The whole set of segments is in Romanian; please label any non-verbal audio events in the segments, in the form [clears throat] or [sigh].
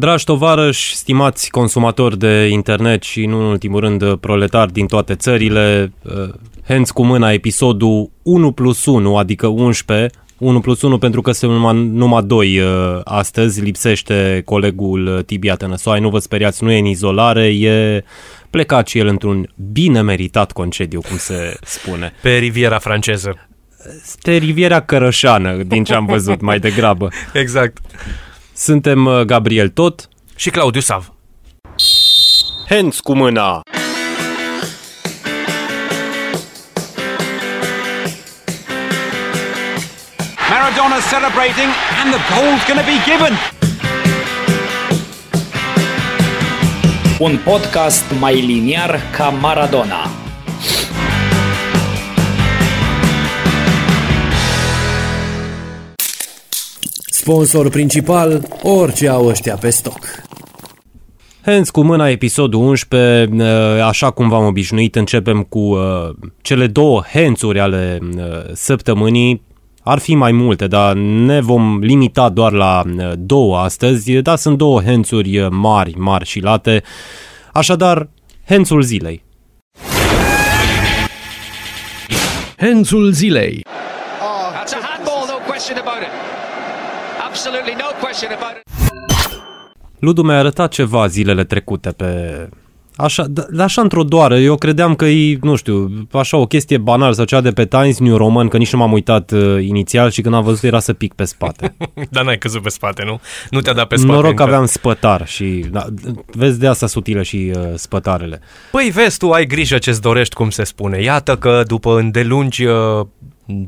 Dragi tovarăși, stimați consumatori de internet și, nu în ultimul rând, proletari din toate țările, Hands cu mâna, episodul 1 plus 1, adică 11, 1 plus 1 pentru că sunt numai, numai 2 astăzi, lipsește colegul Tibia Tănăsoai, nu vă speriați, nu e în izolare, e plecat și el într-un bine meritat concediu, cum se spune. [laughs] Pe riviera franceză. Este riviera cărășană, din ce am văzut mai degrabă. [laughs] Exact. Suntem uh, Gabriel Tot și Claudiu Sav. Hands cu mâna! Maradona celebrating and the goal's going to be given. Un podcast mai liniar ca Maradona. Sponsor principal, orice au ăștia pe stoc. Hands cu mâna, episodul 11, uh, așa cum v-am obișnuit, începem cu uh, cele două hands-uri ale uh, săptămânii. Ar fi mai multe, dar ne vom limita doar la două astăzi, dar sunt două hands-uri mari, mari și late. Așadar, hands-ul zilei. Hands-ul zilei. Oh, that's a handball, no question about it. Absolutely no question about it. Ludu mi-a arătat ceva zilele trecute pe... Așa, da, așa într-o doară, eu credeam că e, nu știu, așa o chestie banală sau cea de pe Times New Roman, că nici nu m-am uitat uh, inițial și când am văzut era să pic pe spate. [laughs] Dar n-ai căzut pe spate, nu? Nu te-a dat pe spate Noroc încă. că aveam spătar și da, vezi de asta sutile și uh, spătarele. Păi vezi, tu ai grijă ce-ți dorești, cum se spune. Iată că după îndelungi uh,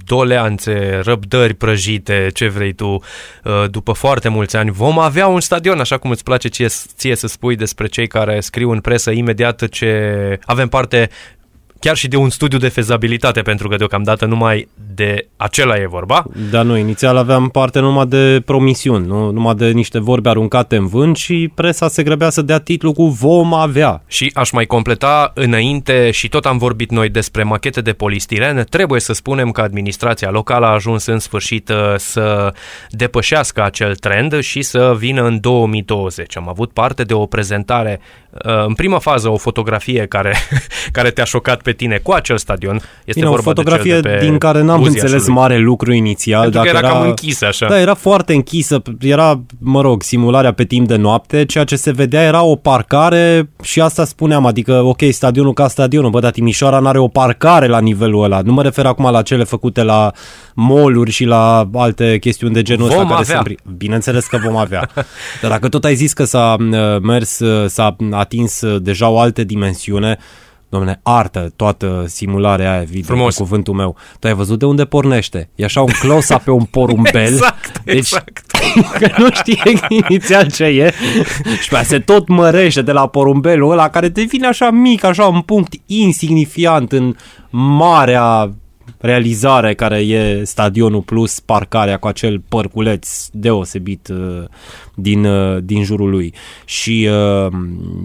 doleanțe, răbdări prăjite, ce vrei tu, uh, după foarte mulți ani, vom avea un stadion, așa cum îți place ție, ție să spui despre cei care scriu în presă imediat ce avem parte chiar și de un studiu de fezabilitate, pentru că deocamdată numai de acela e vorba. Da, nu, inițial aveam parte numai de promisiuni, nu? numai de niște vorbe aruncate în vânt și presa se grăbea să dea titlu cu vom avea. Și aș mai completa înainte și tot am vorbit noi despre machete de polistiren, trebuie să spunem că administrația locală a ajuns în sfârșit uh, să depășească acel trend și să vină în 2020. Am avut parte de o prezentare, uh, în prima fază o fotografie care, [laughs] care te-a șocat pe tine cu acel stadion. Este Bine, o vorba fotografie de cel de pe din care n-am Uziașului. înțeles mare lucru inițial. Pentru că dacă era cam închisă așa. Da, era foarte închisă. Era, mă rog, simularea pe timp de noapte. Ceea ce se vedea era o parcare și asta spuneam. Adică, ok, stadionul ca stadionul. Bă, dar Timișoara n-are o parcare la nivelul ăla. Nu mă refer acum la cele făcute la moluri și la alte chestiuni de genul Vom ăsta. Care avea. sunt... pri- Bineînțeles că vom avea. [laughs] Dar dacă tot ai zis că s-a uh, mers, uh, s-a atins uh, deja o altă dimensiune, Domne, artă toată simularea aia video, Frumos. pe cuvântul meu. Tu ai văzut de unde pornește? E așa un close-up pe un porumbel. [laughs] Exact, deci, exact. [laughs] că nu știe inițial ce e și pe aia se tot mărește de la porumbelul ăla care devine așa mic, așa un punct insignifiant în marea realizare care e stadionul plus parcarea cu acel părculeț deosebit uh, din, uh, din jurul lui. Și uh,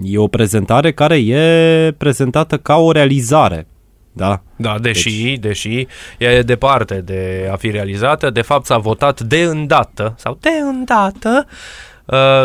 e o prezentare care e prezentată ca o realizare. Da? Da, deși, deci... deși e departe de a fi realizată, de fapt s-a votat de îndată, sau de îndată, uh,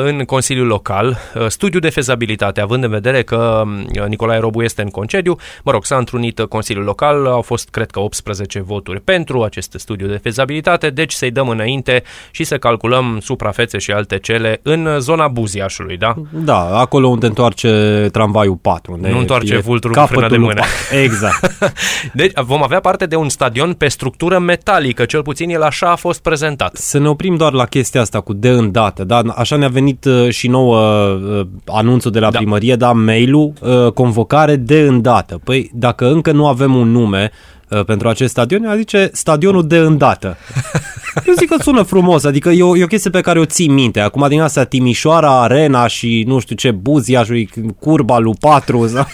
în Consiliul Local, uh, studiu de fezabilitate, având în vedere că uh, Nicolae Robu este în concediu. Mă rog, s-a întrunit uh, Consiliul Local, au fost, cred că, 18 voturi pentru acest studiu de fezabilitate, deci să-i dăm înainte și să calculăm suprafețe și alte cele în zona Buziașului, da? Da, acolo unde întoarce tramvaiul 4. Unde Nu întoarce e vulturul cu capătul frâna de lui mână. patru. Exact. [laughs] Deci vom avea parte de un stadion pe structură metalică, cel puțin el așa a fost prezentat. Să ne oprim doar la chestia asta cu de îndată, da? Așa ne-a venit uh, și nouă uh, anunțul de la Da. primărie, da, mail-ul, uh, convocare de îndată. Păi dacă încă nu avem un nume uh, pentru acest stadion, ea zice stadionul de îndată. [laughs] Eu zic că sună frumos, adică e o, e o chestie pe care o ții minte. Acum din asta Timișoara, Arena și nu știu ce, Buziașul, Curba lui 4 sau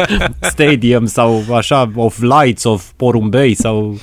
[laughs] Stadium sau așa, of Lights, of Porumbei sau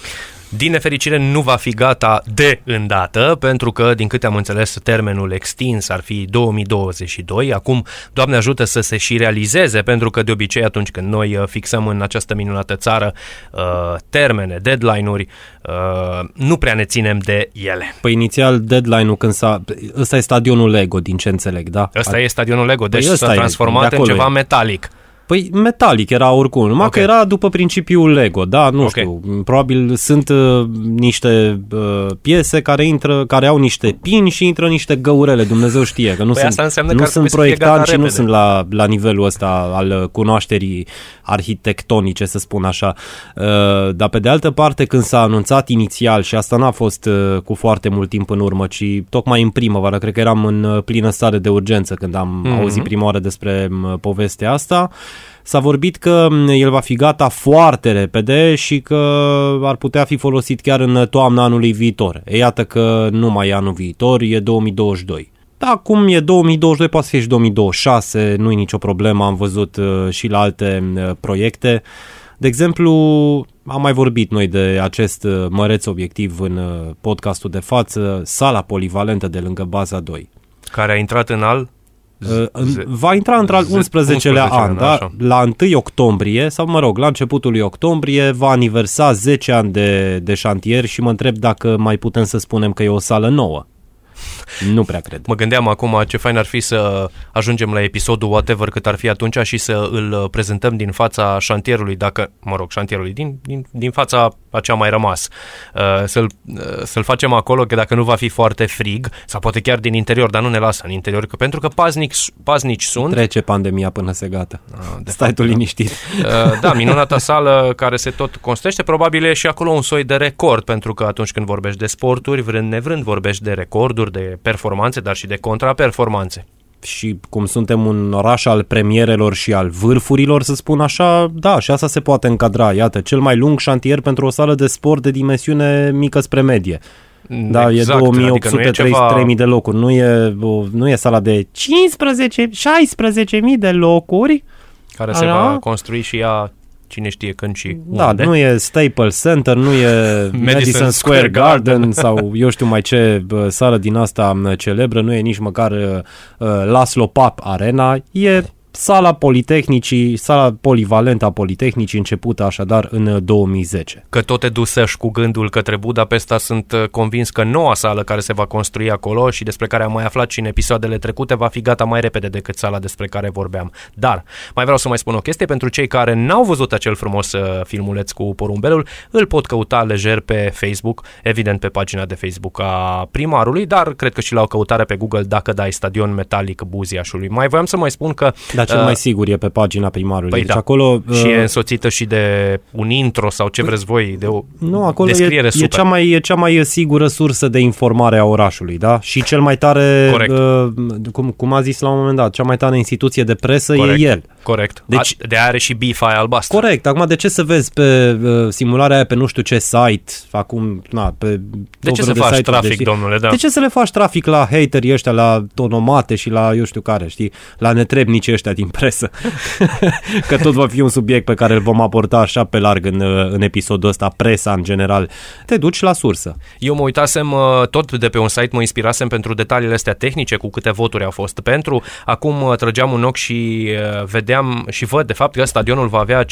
Din nefericire nu va fi gata de îndată, pentru că, din câte am înțeles, termenul extins ar fi 2022. Acum, Doamne ajută să se și realizeze, pentru că de obicei atunci când noi uh, fixăm în această minunată țară uh, termene, deadline-uri, uh, nu prea ne ținem de ele. Păi inițial deadline-ul când s-a... Ăsta e stadionul Lego, din ce înțeleg, da? Ăsta e stadionul Lego, deci Păi ăsta s-a e, transformat de în acolo ceva e. metalic. Păi metalic era oricum, numai Ok. că era după principiul Lego, da, nu Ok. știu, probabil sunt uh, niște uh, piese care intră, care au niște pini și intră niște găurele, Dumnezeu știe, că nu Păi sunt, asta înseamnă nu că ar sunt trebui să fie proiectanți gata și nu repede. sunt la, la nivelul ăsta al uh, cunoașterii arhitectonice, să spun așa. Uh, dar pe de altă parte, când s-a anunțat inițial, și asta n-a fost uh, cu foarte mult timp în urmă, ci tocmai în primăvară, cred că eram în uh, plină stare de urgență când am Mhm. auzit prima oară despre m, povestea asta, S-a vorbit că m, el va fi gata foarte repede și că ar putea fi folosit chiar în toamna anului viitor. E iată că nu mai e anul viitor, e 2022. Da, acum e 2022, poate fi și 2026, nu e nicio problemă, am văzut uh, și la alte uh, proiecte. De exemplu, am mai vorbit noi de acest uh, măreț obiectiv în uh, podcastul de față, sala polivalentă de lângă baza 2. Care a intrat în al Uh, în- Va intra într-al ze- 11-lea 11-lea, an, da? așa. La 1 octombrie, sau mă rog, la începutul lui octombrie, va aniversa 10 ani de, de șantier și mă întreb dacă mai putem să spunem că e o sală nouă. Nu prea cred. Mă gândeam acum ce fain ar fi să ajungem la episodul whatever cât ar fi atunci și să îl uh, prezentăm din fața șantierului, dacă, mă rog, șantierului, din, din, din fața a ce a mai rămas. Uh, să-l, uh, să-l facem acolo, că dacă nu va fi foarte frig, sau poate chiar din interior, dar nu ne lasă în interior, că, pentru că paznic, paznici sunt. Trece pandemia până se gata. de Stai tu liniștit. Uh, da, minunata sală care se tot construiește, probabil e și acolo un soi de record, pentru că atunci când vorbești de sporturi, vrând nevrând, vorbești de recorduri, de performanțe, dar și de contraperformanțe. Și cum suntem un oraș al premierelor și al vârfurilor, să spun așa, da, și asta se poate încadra. Iată, cel mai lung șantier pentru o sală de sport de dimensiune mică spre medie. Da, Exact, e adică 2800 nu e ceva- 3000 de locuri, nu e, o, nu e sala de 15 16000 de locuri. care se Așa? va construi și ea cine știe când și Da, unde. nu e Staples Center, nu e [laughs] Madison, Square Square Garden, Garden. [laughs] sau eu știu mai ce bă, sală din asta mă, celebră, nu e nici măcar uh, uh, Laszlo Pap Arena, e sala Politehnicii, sala polivalentă a Politehnicii începută așadar în uh, 2010. Că tot te dusăși cu gândul către Budapesta, sunt uh, convins că noua sală care se va construi acolo și despre care am mai aflat și în episoadele trecute va fi gata mai repede decât sala despre care vorbeam. Dar mai vreau să mai spun o chestie pentru cei care n-au văzut acel frumos uh, filmuleț cu porumbelul, îl pot căuta lejer pe Facebook, evident pe pagina de Facebook a primarului, dar cred că și la o căutare pe Google dacă dai stadion metalic Buziașului. Mai voiam să mai spun că Dar cel uh, mai sigur e pe pagina primarului. Păi deci da. acolo și e uh, însoțită și de un intro sau ce vreți voi, de o Nu, acolo descriere e, super. e, cea mai, e cea mai sigură sursă de informare a orașului, da? Și cel mai tare, Corect. uh, cum, cum a zis la un moment dat, cea mai tare instituție de presă Corect. e el. Corect. Deci- Deci, de are și bifa aia albastră. Corect, acum de ce să vezi pe uh, simularea aia pe nu știu ce site, acum, na, pe De tot ce să felul de faci site-uri, trafic, știi? domnule? Da. De ce să le faci trafic la haterii ăștia, la tonomate și la eu știu care, știi? La netrebnici ăștia din presă. [laughs] că tot va fi un subiect pe care îl vom aborda așa pe larg în, uh, în episodul ăsta, presa în general. Te duci la sursă. Eu mă uitasem uh, tot de pe un site, mă inspirasem pentru detaliile astea tehnice, cu câte voturi au fost pentru. Acum uh, trăgeam un ochi și uh, vedeam și văd de fapt că stadionul va avea 15.160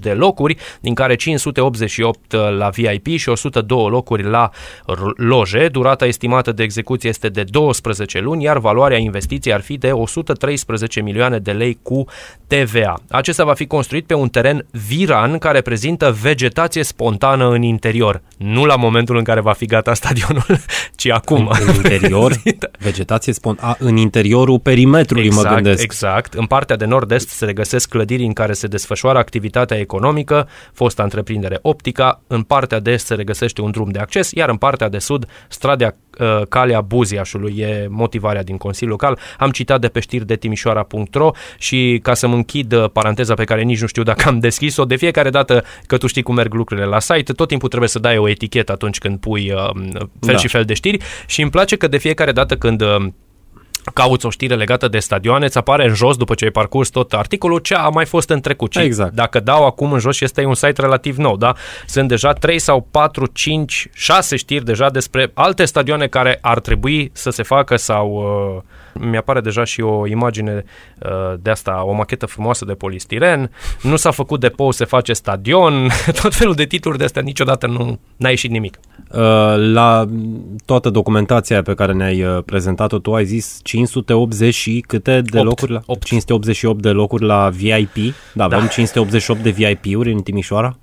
de locuri, din care 588 la VIP și 102 locuri la r- loje. Durata estimată de execuție este de 12 luni, iar valoarea investiției ar fi de 113 milioane de lei cu TVA. Acesta va fi construit pe un teren viran care prezintă vegetație spontană în interior. Nu la momentul în care va fi gata stadionul, [laughs] ci acum. În interior, [laughs] vegetație spon... A, în interiorul perimetrului mă gândesc. Exact. În partea de nord-est se regăsesc clădiri în care se desfășoară activitatea economică, fosta întreprindere optica, în partea de est se regăsește un drum de acces, iar în partea de sud strada uh, Calea Buziașului e motivarea din Consiliul Local. Am citat de pe știri de timișoara.ro și ca să-mi închid uh, paranteza pe care nici nu știu dacă am deschis-o, de fiecare dată că tu știi cum merg lucrurile la site, tot timpul trebuie să dai o etichetă atunci când pui uh, fel Da. și fel de știri și îmi place că de fiecare dată când uh, cauți o știre legată de stadioane, îți apare în jos după ce ai parcurs tot articolul ce a mai fost în trecut. Și Exact. Dacă dau acum în jos și este un site relativ nou, da? Sunt deja 3 sau 4, 5, 6 știri deja despre alte stadioane care ar trebui să se facă sau uh, mi-apare deja și o imagine uh, de asta, o machetă frumoasă de polistiren, nu s-a făcut depou, se face stadion, [laughs] tot felul de titluri de astea, niciodată nu n-a ieșit nimic. Uh, La toată documentația pe care ne-ai uh, prezentat-o, tu ai zis 580 și câte de Opt. locuri? La, Opt. 588 de locuri la VIP? Da, avem Da. 588 de VIP-uri în Timișoara?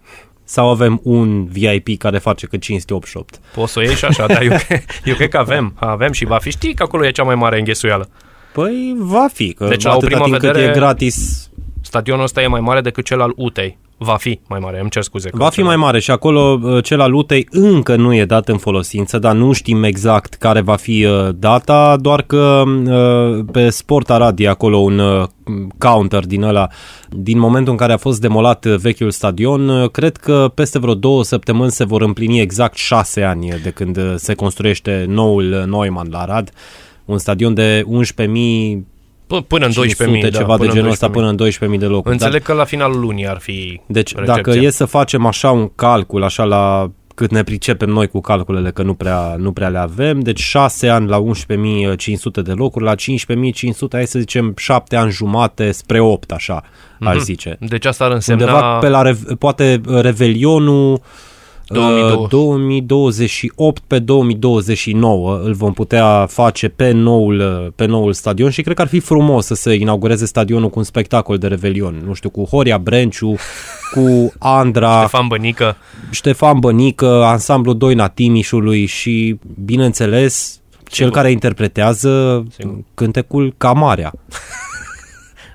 Sau avem un VIP care face cât 588? Poți să o iei și așa, dar eu, [laughs] eu cred că avem, avem și va fi. Știi că acolo e cea mai mare înghesuială. Păi va fi, că Deci, la o atâta primă timp cât vedere- e gratis Stadionul ăsta e mai mare decât cel al Utei. Va fi mai mare, îmi cer scuze. că Va fi cel- mai mare și acolo uh, cel al Utei încă nu e dat în folosință, dar nu știm exact care va fi uh, data, doar că uh, pe Sport Arad e acolo un uh, counter din ăla. Din momentul în care a fost demolat uh, vechiul stadion, uh, cred că peste vreo două săptămâni se vor împlini exact șase ani de când uh, se construiește noul uh, Neumann la Arad. Un stadion de 11.000 P- Până în 12.000. 500, da, ceva de în genul ăsta 12.000. până în 12.000 de locuri. Înțeleg că la finalul lunii ar fi Deci recepția. dacă e să facem așa un calcul, așa la cât ne pricepem noi cu calculele, că nu prea, nu prea le avem, deci 6 ani la 11.500 de locuri, la 15.500, hai să zicem 7 ani jumate spre 8, așa, mm-hmm. aș zice. Deci asta ar însemna... Undeva pe la, Rev- poate uh, Revelionul 2020. uh, 2028 pe 2029 îl vom putea face pe noul, uh, pe noul stadion și cred că ar fi frumos să se inaugureze stadionul cu un spectacol de Revelion, nu știu, cu Horia Brenciu, cu Andra, [laughs] Ștefan Bănică. Ștefan Bănică, ansamblu Doina Timișului și, bineînțeles, cel care interpretează cântecul Camarea. [laughs]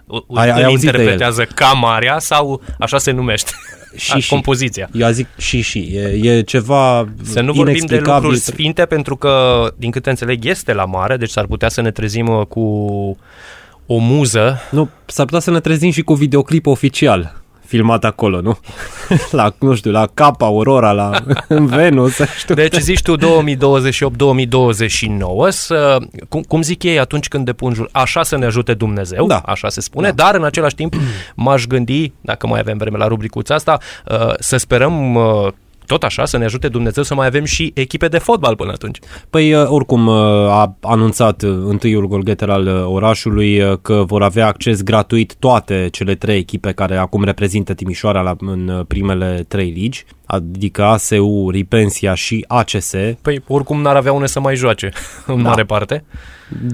U- Ai- ai îl auzit de el. interpretează Camarea sau așa se numește. [laughs] Și, A, și. compoziția. Eu zic și și. E, e ceva Să nu vorbim de inexplicabil. lucruri sfinte pentru că, din câte înțeleg, este la mare, deci s-ar putea să ne trezim uh, cu o muză. Nu, s-ar putea să ne trezim și cu videoclip oficial filmat acolo, nu? [laughs] la, nu știu, la Capa Aurora, la [laughs] în Venus, știu. Deci zici tu 2028-2029, să, cum, cum zic ei atunci când depun jur, așa să ne ajute Dumnezeu, Da. așa se spune, dar în același timp [clears throat] m-aș gândi, dacă mai avem vreme la rubricuța asta, uh, să sperăm uh, tot așa, să ne ajute Dumnezeu să mai avem și echipe de fotbal până atunci. Păi, uh, oricum, uh, a anunțat uh, întâiul golgheter al uh, orașului uh, că vor avea acces gratuit toate cele trei echipe care acum reprezintă Timișoara la, în uh, primele trei ligi, adică ASU, Ripensia și ACS. Păi oricum n-ar avea unde să mai joace, [laughs] în Da. mare parte.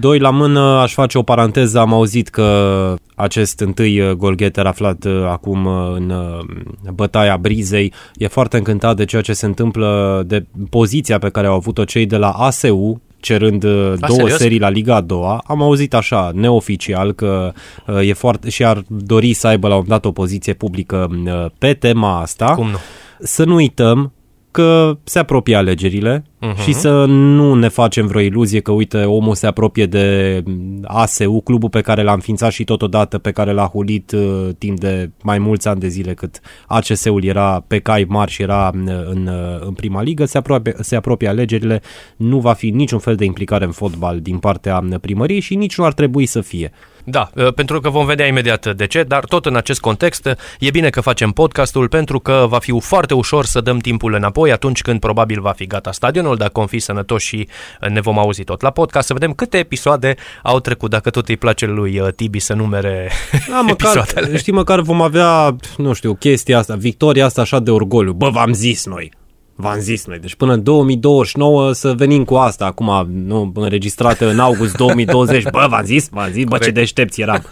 Doi la mână, aș face o paranteză, am auzit că acest întâi uh, golgheter aflat uh, acum uh, în uh, bătaia Brizei e foarte încântat de ceea ce se întâmplă, de poziția pe care au avut-o cei de la ASU, cerând uh, A, două serios? serii la Liga a doua. Am auzit așa, neoficial, că uh, e foarte și ar dori să aibă la un moment dat o poziție publică uh, pe tema asta. Cum nu? Să nu uităm că se apropie alegerile Mhm. uh-huh. și să nu ne facem vreo iluzie că, uite, omul se apropie de ASU, clubul pe care l-a înființat și totodată pe care l-a hulit uh, timp de mai mulți ani de zile cât ACS-ul era pe cai mari și era uh, în, uh, în prima ligă, se apropie, se apropie alegerile, nu va fi niciun fel de implicare în fotbal din partea uh, primăriei și nici nu ar trebui să fie. Da, uh, pentru că vom vedea imediat de ce, dar tot în acest context e bine că facem podcastul pentru că va fi foarte ușor să dăm timpul înapoi atunci când probabil va fi gata stadionul, dacă vom fi sănătoși și uh, ne vom auzi tot la podcast, să vedem câte episoade au trecut, dacă tot îi place lui uh, Tibi să numere Da, măcar, [laughs] episoadele. știi, măcar vom avea, nu știu, chestia asta, victoria asta așa de orgoliu. Bă, v-am zis noi. V-am zis noi. Deci până în 2029 să venim cu asta. Acum, nu, înregistrată în august 2020. Bă, v-am zis, v-am zis, bă, ce Corect. deștepți eram.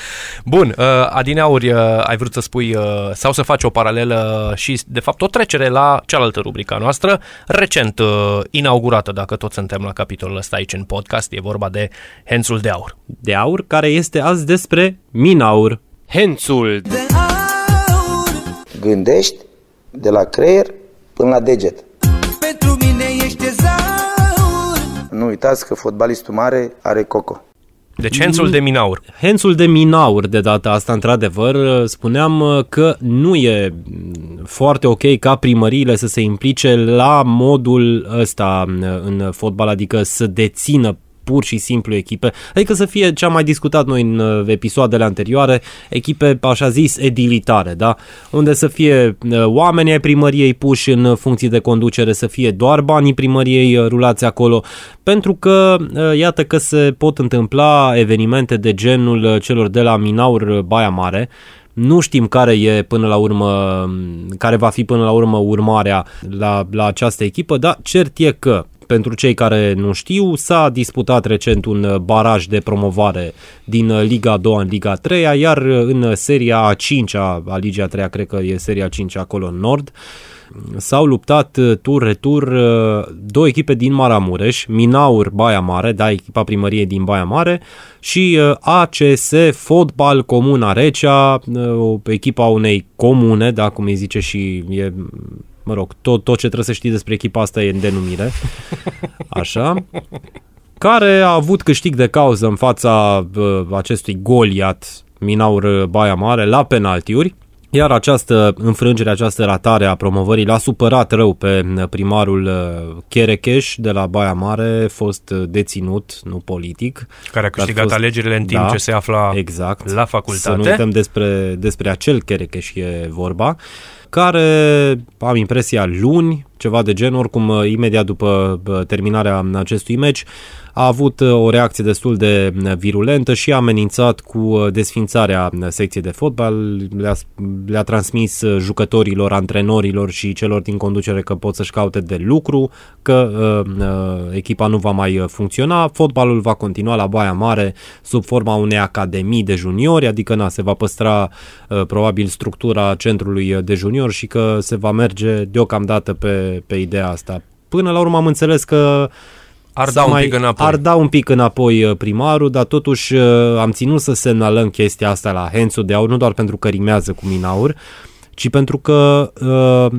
[laughs] Bun, uh, Adineauri, uh, ai vrut să spui uh, sau să faci o paralelă și, de fapt, o trecere la cealaltă rubrica noastră, recent uh, inaugurată, dacă tot suntem la capitolul ăsta aici în podcast, e vorba de Hensul de Aur. De aur, care este azi despre Minaur. Hențul. Gândești de la creier până la deget. Pentru mine ești tezaur Nu uitați că fotbalistul mare are coco. Deci Hensul de Minaur. Hențul de Minaur de data asta, într-adevăr, spuneam uh, că nu e mm, foarte ok ca primăriile să se implice la modul ăsta mm, în fotbal, adică să dețină pur și simplu echipe, adică să fie ce am mai discutat noi în uh, episoadele anterioare, echipe așa zis edilitare, da? Unde să fie uh, oamenii ai primăriei puși în funcții de conducere, să fie doar banii primăriei uh, rulați acolo, pentru că uh, iată că se pot întâmpla evenimente de genul uh, celor de la Minaur uh, Baia Mare, nu știm care e până la urmă, care va fi până la urmă urmarea la, la această echipă, dar cert e că pentru cei care nu știu, s-a disputat recent un uh, baraj de promovare din uh, Liga 2 în Liga 3, iar uh, în seria a 5 a, a Liga 3, cred că e seria 5 acolo în nord, s-au luptat uh, tur-retur uh, două echipe din Maramureș, Minaur Baia Mare, da, echipa primăriei din Baia Mare, și uh, ACS Fotbal Comuna Recea, o echipa unei comune, da, cum îi zice și e mă rog, tot, tot ce trebuie să știi despre echipa asta e în denumire. Așa. Care a avut câștig de cauză în fața uh, acestui Goliat Minaur Baia Mare la penaltiuri. Iar această înfrângere, această ratare a promovării l-a supărat rău pe primarul Cherecheș de la Baia Mare, fost deținut, nu politic. Care a câștigat fost- alegerile în timp Da, ce se afla exact. la Să facultate. nu uităm despre, despre acel Cherecheș e vorba, care, am impresia, luni, ceva de gen, oricum imediat după bă, terminarea acestui meci, a avut uh, o reacție destul de uh, virulentă și a amenințat cu uh, desfințarea secției de fotbal, le-a, le-a transmis uh, jucătorilor, antrenorilor și celor din conducere că pot să-și caute de lucru, că uh, uh, echipa nu va mai uh, funcționa, fotbalul va continua la Baia Mare sub forma unei academii de juniori, adică na, se va păstra uh, probabil structura centrului de juniori și că se va merge deocamdată pe, pe ideea asta. Până la urmă am înțeles că Ar să da un mai- pic înapoi. Ar da un pic înapoi uh, primarul, dar totuși uh, am ținut să semnalăm chestia asta la Hensu de Aur, nu doar pentru că rimează cu Minaur, ci pentru că uh,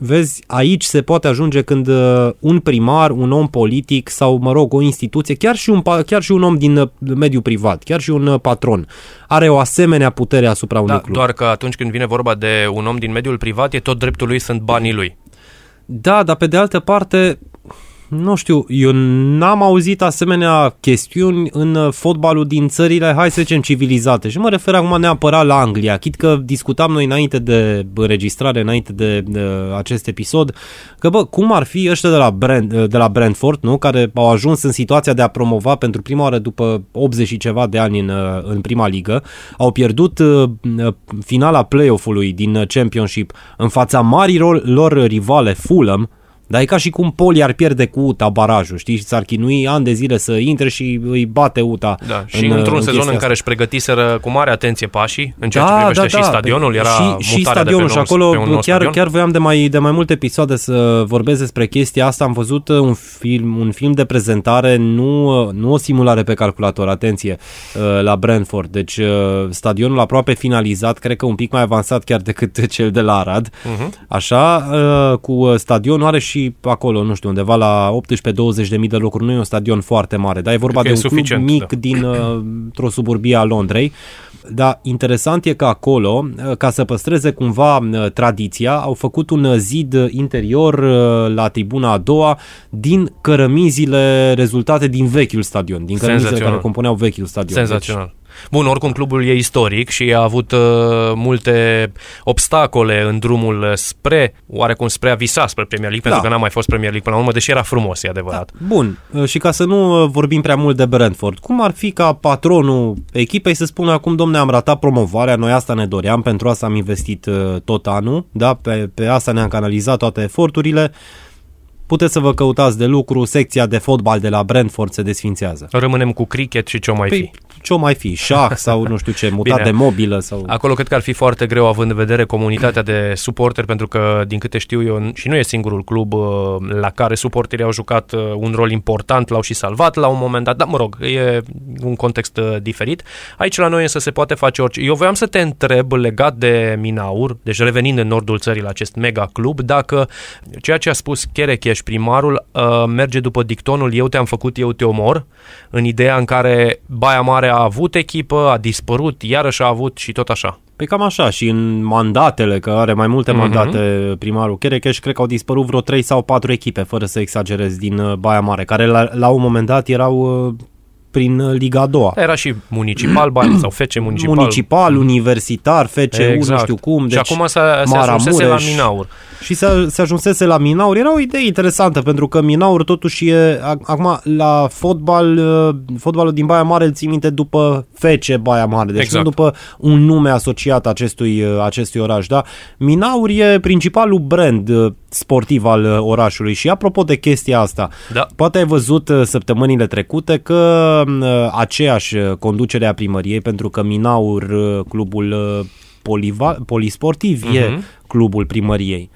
vezi, aici se poate ajunge când uh, un primar, un om politic sau, mă rog, o instituție, chiar și un, pa- chiar și un om din uh, mediul privat, chiar și un uh, patron, are o asemenea putere asupra unui Da, club. doar că atunci când vine vorba de un om din mediul privat, e tot dreptul lui, sunt banii lui. Da, dar pe de altă parte, nu știu, eu n-am auzit asemenea chestiuni în uh, fotbalul din țările, hai să zicem, civilizate. Și mă refer acum neapărat la Anglia. Chit că discutam noi înainte de înregistrare, înainte de, de acest episod, că bă, cum ar fi ăștia de la, Brand, de la Brentford, nu? Care au ajuns în situația de a promova pentru prima oară după 80 și ceva de ani în, uh, în prima ligă, au pierdut uh, finala play-off-ului din uh, Championship în fața marilor lor rivale Fulham, dar e ca și cum Poli ar pierde cu UTA barajul, știi? Și s-ar chinui ani de zile să intre și îi bate UTA. Da, și în, într-un sezon chestia în care își pregătiseră cu mare atenție pașii, în ceea ce da, privește da, și da. stadionul, era și, mutarea și de stadionul pe, și un, acolo pe un nou chiar, stadion. chiar voiam de mai, de mai multe episoade să vorbesc despre chestia asta. Am văzut uh, un film, un film de prezentare, nu, uh, nu o simulare pe calculator, atenție, uh, la Brentford. Deci uh, stadionul aproape finalizat, cred că un pic mai avansat chiar [laughs] decât cel de la Arad. Mhm. Așa, uh, cu uh, stadionul are și acolo, nu știu, undeva la 18-20 de mii de locuri. Nu e un stadion foarte mare, dar e vorba Cred de că un e club suficient, mic da. din uh, într-o suburbie a Londrei. Dar interesant e că acolo, uh, ca să păstreze cumva uh, tradiția, au făcut un uh, zid interior uh, la tribuna a doua din cărămizile rezultate din vechiul stadion, din cărămizile Senzațional. care compuneau vechiul stadion. Senzațional. Bun, oricum clubul e istoric și a avut uh, multe obstacole în drumul spre, oarecum spre a visa spre Premier League, pentru Da. că n-a mai fost Premier League până la urmă, deși era frumos, e adevărat. Deci, Bun, uh, și ca să nu uh, vorbim prea mult de Brentford, cum ar fi ca patronul echipei să spună acum, domne, am ratat promovarea, noi asta ne doream, pentru asta am investit uh, tot anul, da? pe, pe asta ne-am canalizat toate eforturile, puteți să vă căutați de lucru, secția de fotbal de la Brentford se desfințează. Rămânem cu cricket și ce mai Păi, fi. ce mai fi? Șah sau nu știu ce, [laughs] mutat Bine. de mobilă sau... Acolo cred că ar fi foarte greu având în vedere comunitatea de suporteri, pentru că, din câte știu eu, și nu e singurul club uh, la care suporterii au jucat uh, un rol important, l-au și salvat la un moment dat, dar mă rog, e un context uh, diferit. Aici la noi însă se poate face orice. Eu voiam să te întreb legat de Minaur, deci revenind în nordul țării la acest mega club, dacă ceea ce a spus Cherecheș, primarul, uh, merge după dictonul eu te-am făcut, eu te omor, în ideea în care Baia Mare a avut echipă, a dispărut, iarăși a avut și tot așa. Pe cam așa și în mandatele, că are mai multe Mhm. mandate primarul Cherecheș, cred că au dispărut vreo 3 sau 4 echipe, fără să exagerez, din uh, Baia Mare, care la, la un moment dat erau uh, prin uh, Liga a doua. Era și municipal, bani sau fece [clears throat] municipal. Municipal, universitar, FCU, nu știu cum. Deci, și acum se, se Maramureș. ajunsese la Minaur. Și se, se ajunsese la Minaur. Era o idee interesantă, pentru că Minaur totuși e... ac- Acum, la fotbal, uh, fotbalul din Baia Mare îl ții minte după FC Baia Mare, deci Exact. nu după un nume asociat acestui, uh, acestui oraș. Da? Minaur e principalul brand uh, sportiv al uh, orașului și apropo de chestia asta, Da. poate ai văzut uh, săptămânile trecute că uh, aceeași uh, conducere a primăriei, pentru că Minaur, uh, clubul uh, poliva, polisportiv, uh-huh. e clubul primăriei.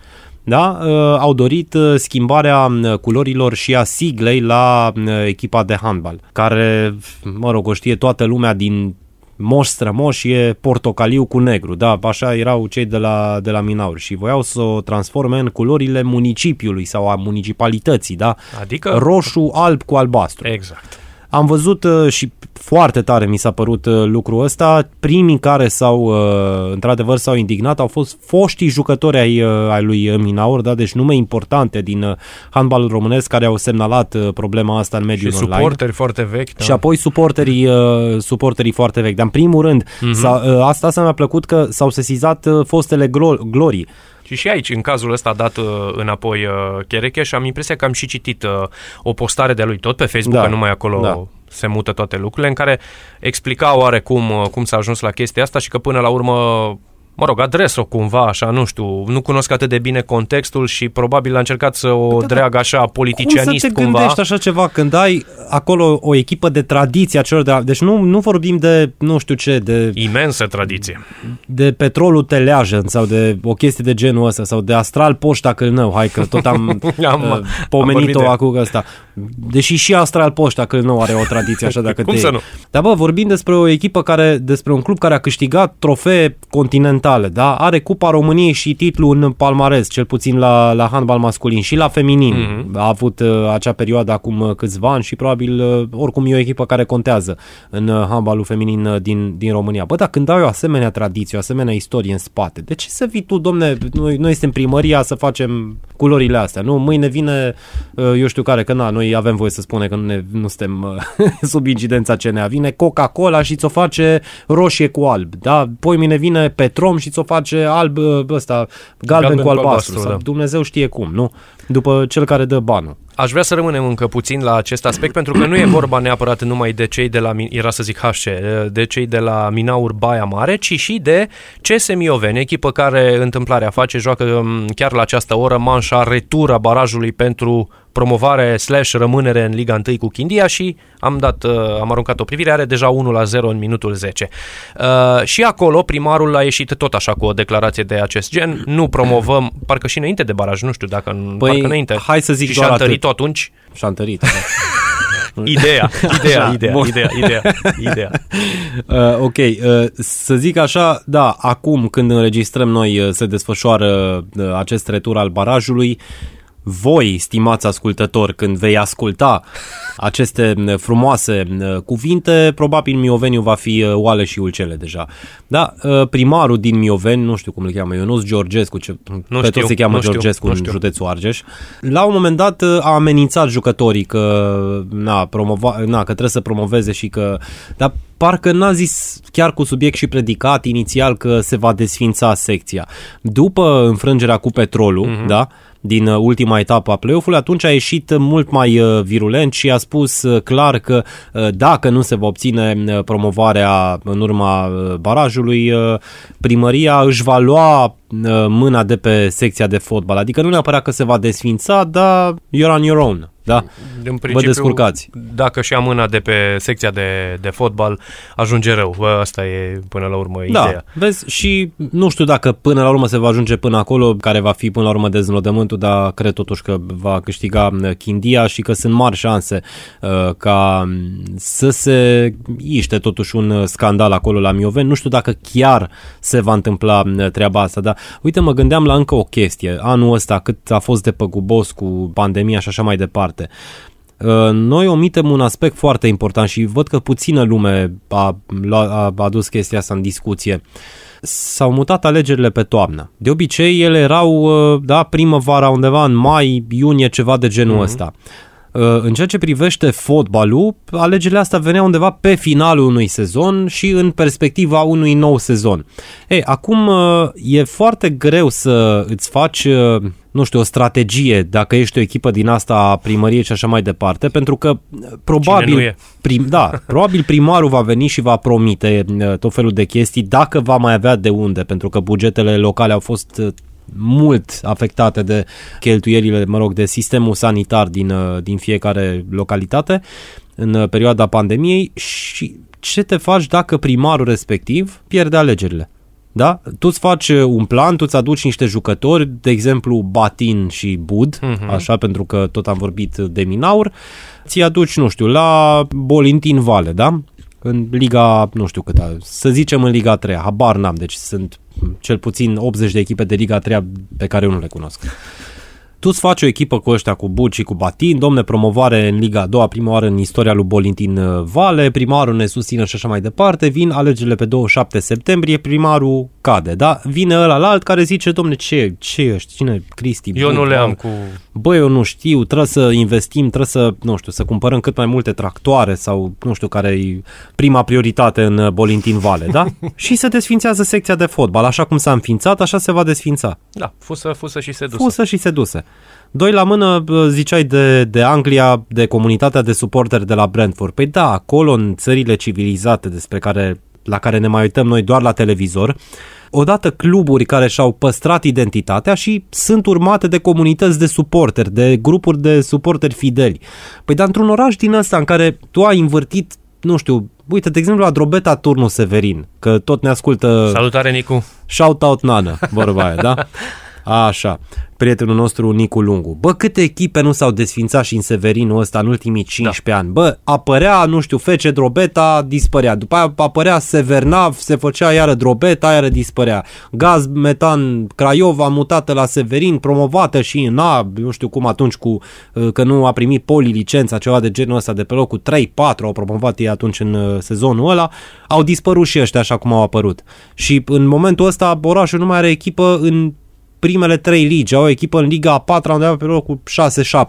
Da? Uh, Au dorit uh, schimbarea uh, culorilor și a siglei la uh, echipa de handbal, care, mă rog, o știe toată lumea din moș strămoș e portocaliu cu negru, da, așa erau cei de la, de la Minaur și voiau să o transforme în culorile municipiului sau a municipalității, da? Adică- Roșu, alb cu albastru. Exact. Am văzut uh, și foarte tare mi s-a părut uh, lucrul ăsta. Primii care s-au, uh, într-adevăr, s-au indignat au fost foștii jucători ai, uh, ai lui Minaur, da? deci nume importante din uh, handbalul românesc care au semnalat uh, problema asta în Și mediul online. suporteri foarte vechi. Da. Și apoi suporterii, uh, suporterii foarte vechi. Dar în primul rând, Mhm. mm-hmm. s-a, uh, asta, asta mi-a plăcut că s-au sesizat uh, fostele glo- glorii. Și și aici, în cazul ăsta dat uh, înapoi uh, Chereche și am impresia că am și citit uh, o postare de-a lui tot pe Facebook, Da, că numai acolo da. se mută toate lucrurile, în care explica oarecum uh, cum s-a ajuns la chestia asta și că până la urmă mă rog, adres-o cumva, așa, nu știu, nu cunosc atât de bine contextul și probabil a încercat să o dreagă așa politicianist Cum să te cumva. gândești așa ceva când ai acolo o echipă de tradiție a celor de la... Deci nu, nu vorbim de, nu știu ce, de, Imensă tradiție. de petrolul Teleajen sau de o chestie de genul ăsta sau de Astral Poșta Câlnău. Hai că tot am, [laughs] Am- uh, am pomenit-o vorbit de- acum ăsta. Deși și Astral Poșta Câlnău are o tradiție așa dacă [laughs] Cum te... să nu? Dar bă, vorbim despre o echipă care, despre un club care a câștigat trofee continentale, da? Are Cupa României și titlul în palmares, cel puțin la, la handbal masculin și la feminin. Mhm. A avut uh, acea perioadă acum uh, câțiva ani și probabil uh, oricum e o echipă care contează în uh, handbalul feminin uh, din, din România. Bă, dar când ai o asemenea tradiție, o asemenea istorie în spate, de ce să vii tu, domne, noi, noi suntem primăria să facem culorile astea, nu? Mâine vine, uh, eu știu care, că na, noi avem voie să spune că nu, ne, nu suntem uh, [laughs] sub incidența CNA. Vine Coca-Cola și ți-o face roșie cu alb, da? Poi mine vine Petrom și ți-o face alb, uh, ăsta, galben, Galben cu cu albastru. albastru, sau da. Dumnezeu știe cum, nu? După cel care dă banul. Aș vrea să rămânem încă puțin la acest aspect, pentru că nu e vorba neapărat numai de cei de la, Min- era să zic HC, de cei de la Minaur Baia Mare, ci și de CS Mioveni, echipă care, întâmplarea face, joacă m, chiar la această oră manșa retura barajului pentru promovare slash rămânere în Liga 1 cu Chindia și am dat, uh, am aruncat o privire, are deja 1 la 0 în minutul 10. Uh, și acolo primarul a ieșit tot așa cu o declarație de acest gen, nu promovăm, parcă și înainte de baraj, nu știu dacă Păi, parcă înainte. hai să zic și doar și-a atât. Întărit atunci Și-a întărit. da. [laughs] Ideea, ideea, Așa, ideea, bun. ideea, ideea, ideea. [laughs] Uh, ok, uh, să zic așa, da, acum când înregistrăm noi uh, se desfășoară uh, acest retur al barajului, voi, stimați ascultători, când vei asculta aceste uh, frumoase uh, cuvinte, probabil Mioveniu va fi uh, oale și ulcele deja. Da, uh, primarul din Mioveni, nu știu cum îl cheamă, Ionuț Georgescu, ce, Nu pe știu, toți se cheamă nu știu, Georgescu nu în știu. județul Argeș. La un moment dat uh, a amenințat jucătorii că, na, promova, na, că trebuie să promoveze și că... Dar parcă n-a zis chiar cu subiect și predicat inițial că se va desfința secția. După înfrângerea cu petrolul, Mhm. mm-hmm. da, din uh, ultima etapă a play-off-ului, atunci a ieșit mult mai uh, virulent și a spus uh, clar că uh, dacă nu se va obține uh, promovarea în urma uh, barajului, uh, primăria își va lua uh, mâna de pe secția de fotbal. Adică nu neapărat că se va desfința, dar you're on your own. Da? În Vă descurcați. Dacă și-a mâna de pe secția de, de fotbal, ajunge rău. Bă, asta e până la urmă Da, ideea. vezi, și nu știu dacă până la urmă se va ajunge până acolo, care va fi până la urmă deznodământul, dar cred totuși că va câștiga uh, Chindia și că sunt mari șanse uh, ca um, să se iște totuși un uh, scandal acolo la Mioveni. Nu știu dacă chiar se va întâmpla uh, treaba asta, dar uite, mă gândeam la încă o chestie. Anul ăsta cât a fost de păgubos cu pandemia și așa mai departe. Uh, Noi omitem un aspect foarte important și văd că puțină lume a, lua- a adus chestia asta în discuție. S-au mutat alegerile pe toamnă. De obicei, ele erau, uh, da, primăvara, undeva în mai, iunie, ceva de genul ăsta. Uh, În ceea ce privește fotbalul, alegerile astea veneau undeva pe finalul unui sezon și în perspectiva unui nou sezon. Ei, acum uh, e foarte greu să îți faci, uh, nu știu, o strategie dacă ești o echipă din asta a primăriei și așa mai departe, pentru că uh, Cine nu probabil, e? prim, da, [laughs] probabil primarul va veni și va promite uh, tot felul de chestii dacă va mai avea de unde, pentru că bugetele locale au fost uh, mult afectate de cheltuielile, mă rog, de sistemul sanitar din, uh, din fiecare localitate în uh, perioada pandemiei și ce te faci dacă primarul respectiv pierde alegerile? Da? Tu îți faci uh, un plan, tu îți aduci niște jucători, de exemplu Batin și Bud, uh-huh. așa, pentru că tot am vorbit de Minaur, ți aduci, nu știu, la Bolintin Vale, da? În Liga, nu știu cât, să zicem în Liga 3, habar n-am, deci sunt cel puțin 80 de echipe de Liga 3 pe care eu nu le cunosc. Tu îți faci o echipă cu ăștia, cu Buci, cu Batin, domne, promovare în Liga a doua, prima oară în istoria lui Bolintin uh, Vale, primarul ne susține și așa mai departe, vin alegerile pe 27 septembrie, primarul cade, da? Vine ăla la alt care zice, domne, ce, ce ești, cine, Cristi? Eu nu Bud, le am bă, cu... Bă, eu nu știu, trebuie să investim, trebuie să, nu știu, să cumpărăm cât mai multe tractoare sau, nu știu, care e prima prioritate în uh, Bolintin Vale, da? [laughs] și se desfințează secția de fotbal, așa cum s-a înființat, așa se va desfința. Da, fusă, fusă și sedusă. Fusă și seduse. Doi la mână, bă, ziceai de, de Anglia, de comunitatea de suporteri de la Brentford. Păi da, acolo în țările civilizate despre care, la care ne mai uităm noi doar la televizor, odată cluburi care și-au păstrat identitatea și sunt urmate de comunități de suporteri, de grupuri de suporteri fideli. Păi dar într-un oraș din ăsta în care tu ai învârtit, nu știu, uite, de exemplu la Drobeta Turnul Severin, că tot ne ascultă Salutare, Nicu! Shout out Nană, vorba aia, da? [laughs] Așa, prietenul nostru Nicu Lungu. Bă, câte echipe nu s-au desfințat și în Severinul ăsta în ultimii 15 da. ani? Bă, apărea, nu știu, Fece Drobeta, dispărea. După aia apărea Severnav, se făcea iară Drobeta, iară dispărea. Gaz Metan Craiova mutată la Severin, promovată și în A, nu știu cum atunci cu uh, că nu a primit poli licența, ceva de genul ăsta de pe locul 3-4 au promovat ei atunci în uh, sezonul ăla, au dispărut și ăștia așa cum au apărut. Și în momentul ăsta orașul nu mai are echipă în primele trei ligi, au o echipă în Liga a patra undeva pe locul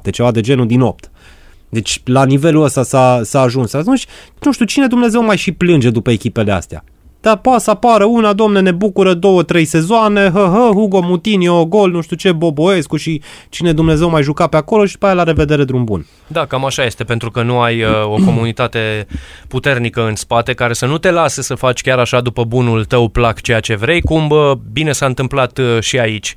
6-7, ceva de genul din 8. Deci la nivelul ăsta s-a, s-a ajuns. Atunci, nu știu, cine Dumnezeu mai și plânge după echipele astea? Dar poate să apară una, domne, ne bucură două, trei sezoane, hă, hă, Hugo Mutinio, gol, nu știu ce, Boboescu și cine Dumnezeu mai juca pe acolo și după aia la revedere drum bun. Da, cam așa este, pentru că nu ai uh, o [clears throat] comunitate puternică în spate care să nu te lase să faci chiar așa după bunul tău plac ceea ce vrei, cum bă, bine s-a întâmplat uh, și aici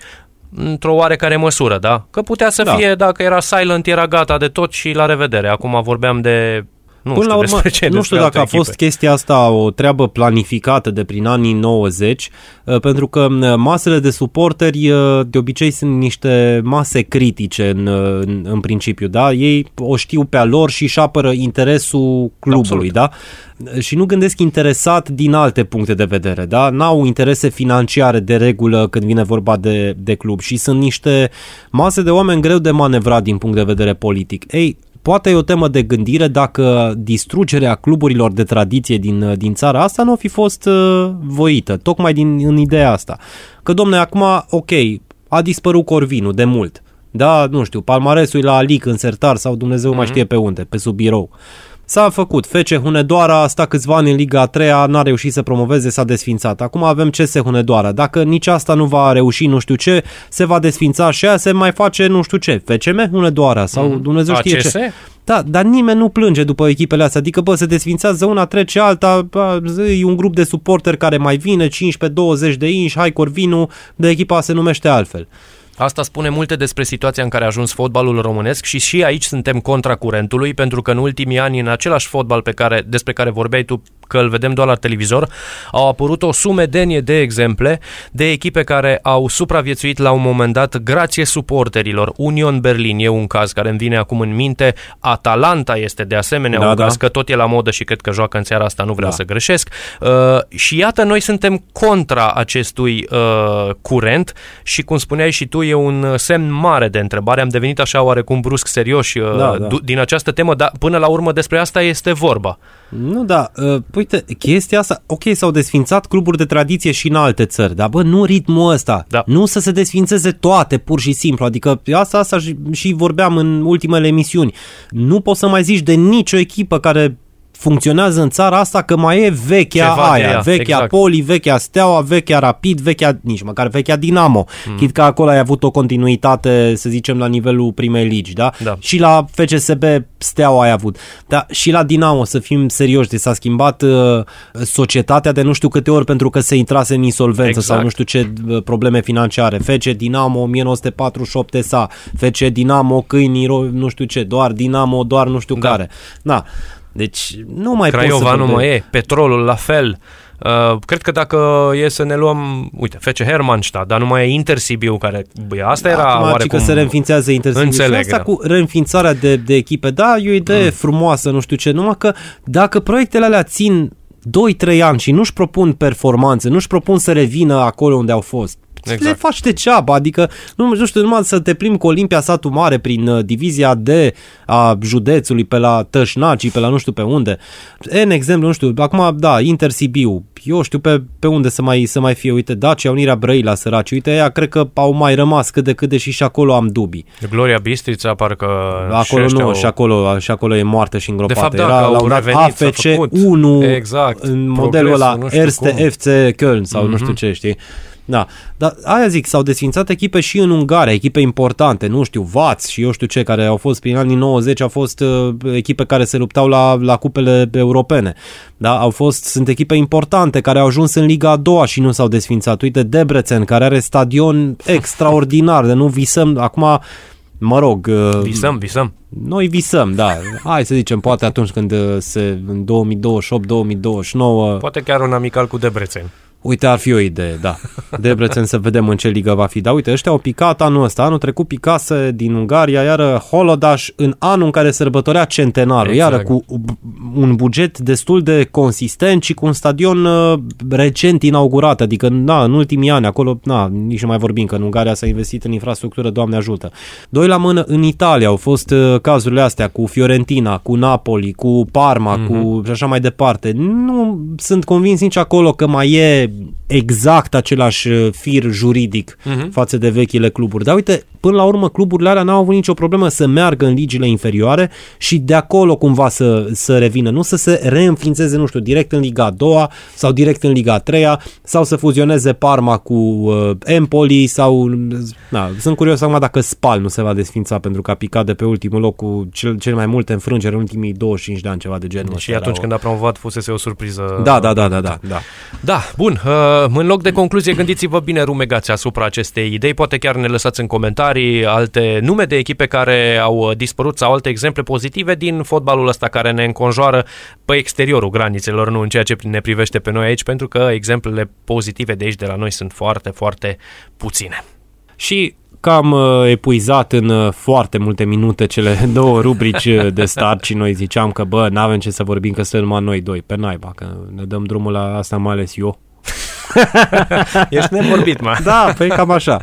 într-o oarecare măsură, da? Că putea să Da. fie, dacă era silent, era gata de tot și la revedere. Acum vorbeam de... Nu Până știu la urmă, despre ce, nu despre știu dacă alte a fost echipe. chestia asta o treabă planificată de prin anii 90, uh, pentru că uh, masele de suporteri uh, de obicei sunt niște mase critice în, uh, în, în principiu, da? Ei o știu pe a lor și își apără interesul clubului, Absolut. da? Și nu gândesc interesat din alte puncte de vedere, da? N-au interese financiare de regulă când vine vorba de, de club și sunt niște mase de oameni greu de manevrat din punct de vedere politic. Ei, poate e o temă de gândire dacă distrugerea cluburilor de tradiție din, din țara asta nu o fi fost uh, voită, tocmai din, în ideea asta. Că, domne, acum, ok, a dispărut Corvinu de mult. Da, nu știu, palmaresul e la Alic în sertar sau Dumnezeu mm-hmm. mai știe pe unde, pe sub birou. S-a făcut. Fece Hunedoara a stat câțiva ani în Liga a treia, n-a reușit să promoveze, s-a desfințat. Acum avem CS Hunedoara. Dacă nici asta nu va reuși nu știu ce, se va desfința și aia se mai face nu știu ce. FCM Hunedoara sau mm. Dumnezeu știe ACS? ce. Da, dar nimeni nu plânge după echipele astea. Adică, bă, se desfințează una, trece alta, bă, e un grup de suporteri care mai vine, 15-20 de inși, hai Corvinu, de echipa se numește altfel. Asta spune multe despre situația în care a ajuns fotbalul românesc și și aici suntem contra curentului, pentru că în ultimii ani, în același fotbal pe care, despre care vorbeai tu, că îl vedem doar la televizor, au apărut o sumedenie de exemple de echipe care au supraviețuit la un moment dat grație suporterilor. Union Berlin e un caz care îmi vine acum în minte, Atalanta este de asemenea Da, un da. caz că tot e la modă și cred că joacă în seara asta, nu vreau Da. să greșesc. Uh, și iată, noi suntem contra acestui uh, curent și, cum spuneai și tu, tu e un uh, semn mare de întrebare. Am devenit așa oarecum brusc serioși uh, Da, da. du- din această temă, dar până la urmă despre asta este vorba. Nu, da, uh, uite, chestia asta, ok, s-au desfințat cluburi de tradiție și în alte țări, dar bă, nu ritmul ăsta, Da. nu să se desfințeze toate, pur și simplu, adică asta, asta și, și vorbeam în ultimele emisiuni, nu poți să mai zici de nicio echipă care funcționează în țara asta că mai e vechea Ceva de aia, ea, vechea exact. Poli, vechea Steaua, vechea Rapid, vechea, nici măcar vechea Dinamo. Hmm. Mm. Chit că acolo ai avut o continuitate, să zicem, la nivelul primei ligi, da? Da. Și la FCSB Steaua ai avut. Dar și la Dinamo, să fim serioși, deci s-a schimbat uh, societatea de nu știu câte ori pentru că se intrase în insolvență Exact. sau nu știu ce uh, probleme financiare. FC Dinamo 1948 SA, FC Dinamo câinii, ro- nu știu ce, doar Dinamo, doar nu știu Da. care. Na. Deci nu mai poți Craiova să nu vorbești. mai e, petrolul la fel. Uh, cred că dacă e să ne luăm, uite, FC Hermannstadt, dar nu mai e Intersibiu care, băi, asta era Acum, ci oarecum... că se reînființează Intersibiu. Înțeleg, și asta da. cu reînființarea de, de echipe, da, e o idee mm. frumoasă, nu știu ce, numai că dacă proiectele alea țin 2-3 ani și nu-și propun performanțe, nu-și propun să revină acolo unde au fost, exact. le Exact. faci degeaba, adică nu, nu știu, numai să te plimbi cu Olimpia Satul Mare prin uh, divizia D a județului, pe la Tășnacii, pe la nu știu pe unde. În exemplu, nu știu, acum, da, Inter Sibiu, eu știu pe, pe unde să mai, să mai fie, uite, Dacia, Unirea Brăila, săraci, uite, ea cred că au mai rămas cât de cât de și și acolo am dubii. Gloria Bistrița, parcă... Acolo și ăștia nu, au- și acolo, și acolo e moartă și îngropată. De fapt, da, Era că au la un dat revenit, s-a AFC făcut. 1 Exact. în modelul Progresul, ăla nu știu Erste cum. Mhm. FC Köln sau mm-hmm. nu știu ce, știi? Da, dar aia zic, s-au desfințat echipe și în Ungaria, echipe importante, nu știu, Vaț și eu știu ce, care au fost prin anii 90, au fost uh, echipe care se luptau la, la cupele europene. Da, au fost, sunt echipe importante care au ajuns în Liga a doua și nu s-au desfințat. Uite, Debrecen, care are stadion extraordinar, de nu visăm, acum, mă rog... uh, Visăm, visăm. noi visăm, da. Hai să zicem, poate atunci când uh, se, în 2028-2029, Poate chiar un amical cu Debrecen. Uite, ar fi o idee, da. Debrecen să vedem în ce ligă va fi. Dar uite, ăștia au picat anul ăsta, anul trecut picase din Ungaria, iară Holodaș în anul în care sărbătorea centenarul, Exact. iară cu un buget destul de consistent și cu un stadion uh, recent inaugurat, adică na, în ultimii ani, acolo, na, nici nu mai vorbim că în Ungaria s-a investit în infrastructură, Doamne ajută. Doi la mână, în Italia au fost uh, cazurile astea cu Fiorentina, cu Napoli, cu Parma, mm-hmm. cu și așa mai departe. Nu sunt convins nici acolo că mai e exact același uh, fir juridic mm-hmm. față de vechile cluburi. Dar uite, până la urmă cluburile alea n-au avut nicio problemă să meargă în ligile inferioare și de acolo cumva să, să revină, nu să se reînființeze, nu știu, direct în Liga a doua sau direct în Liga a treia sau să fuzioneze Parma cu uh, Empoli sau... Na, sunt curios acum dacă Spal nu se va desfința pentru că a picat de pe ultimul loc cu cel, cel mai multe înfrângeri în ultimii 25 de ani, ceva de genul Și ăsta. atunci Era când a promovat fusese o surpriză. o... Da, da, da, da, da, da. Da, bun. Uh, în loc de concluzie, gândiți-vă bine, rumegați asupra acestei idei. Poate chiar ne lăsați în comentarii alte nume de echipe care au uh, dispărut sau alte exemple pozitive din fotbalul ăsta care ne înconjoară pe exteriorul granițelor, nu în ceea ce ne privește pe noi aici, pentru că exemplele pozitive de aici, de la noi, sunt foarte, foarte puține. Și cam uh, epuizat în uh, foarte multe minute cele [laughs] două rubrici uh, de start și noi ziceam că bă, n-avem ce să vorbim că suntem numai noi doi, pe naiba, că ne dăm drumul la asta mai ales eu. [laughs] Ești nevorbit, mă. Da, păi cam așa.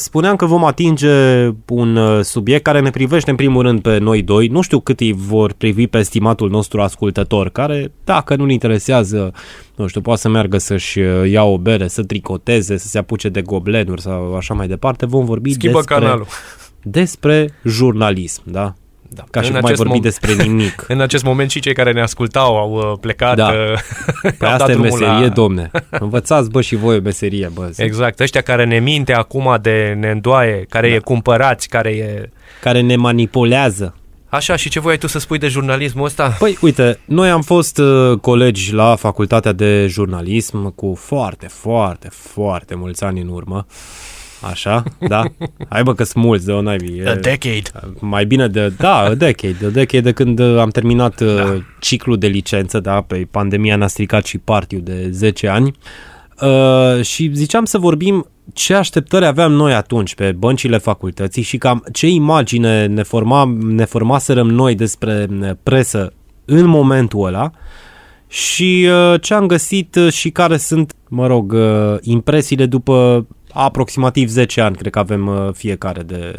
Spuneam că vom atinge un uh, subiect care ne privește în primul rând pe noi doi. Nu știu cât îi vor privi pe estimatul nostru ascultător, care, dacă nu-l interesează, nu știu, poate să meargă să-și uh, ia o bere, să tricoteze, să se apuce de goblenuri sau așa mai departe. Vom vorbi Schimbă despre, canalul. despre jurnalism, da? Da. Ca și În cum ai acest vorbi mom- despre nimic. [laughs] În acest moment și cei care ne ascultau au uh, plecat. Da. uh, Păi [laughs] au asta dat e drumul meserie, la... domne. [laughs] Învățați, bă, și voi o meserie, bă. Exact, ăștia care ne minte acum de ne îndoaie, care da. e cumpărați, care e... Care ne manipulează. Așa, și ce voiai tu să spui de jurnalismul ăsta? Păi, uite, noi am fost uh, colegi la facultatea de jurnalism cu foarte, foarte, foarte mulți ani în urmă. Așa, da? Hai bă că sunt mulți de o naibii. A E, decade. mai bine de, da, a decade, a decade de când uh, am terminat uh, Da. ciclul de licență, da, pe pandemia ne-a stricat și partiu de 10 ani. Uh, și ziceam să vorbim ce așteptări aveam noi atunci pe băncile facultății și cam ce imagine ne, forma, ne formaserăm noi despre uh, presă în momentul ăla și uh, ce am găsit uh, și care sunt, mă rog, uh, impresiile după aproximativ 10 ani, cred că avem uh, fiecare de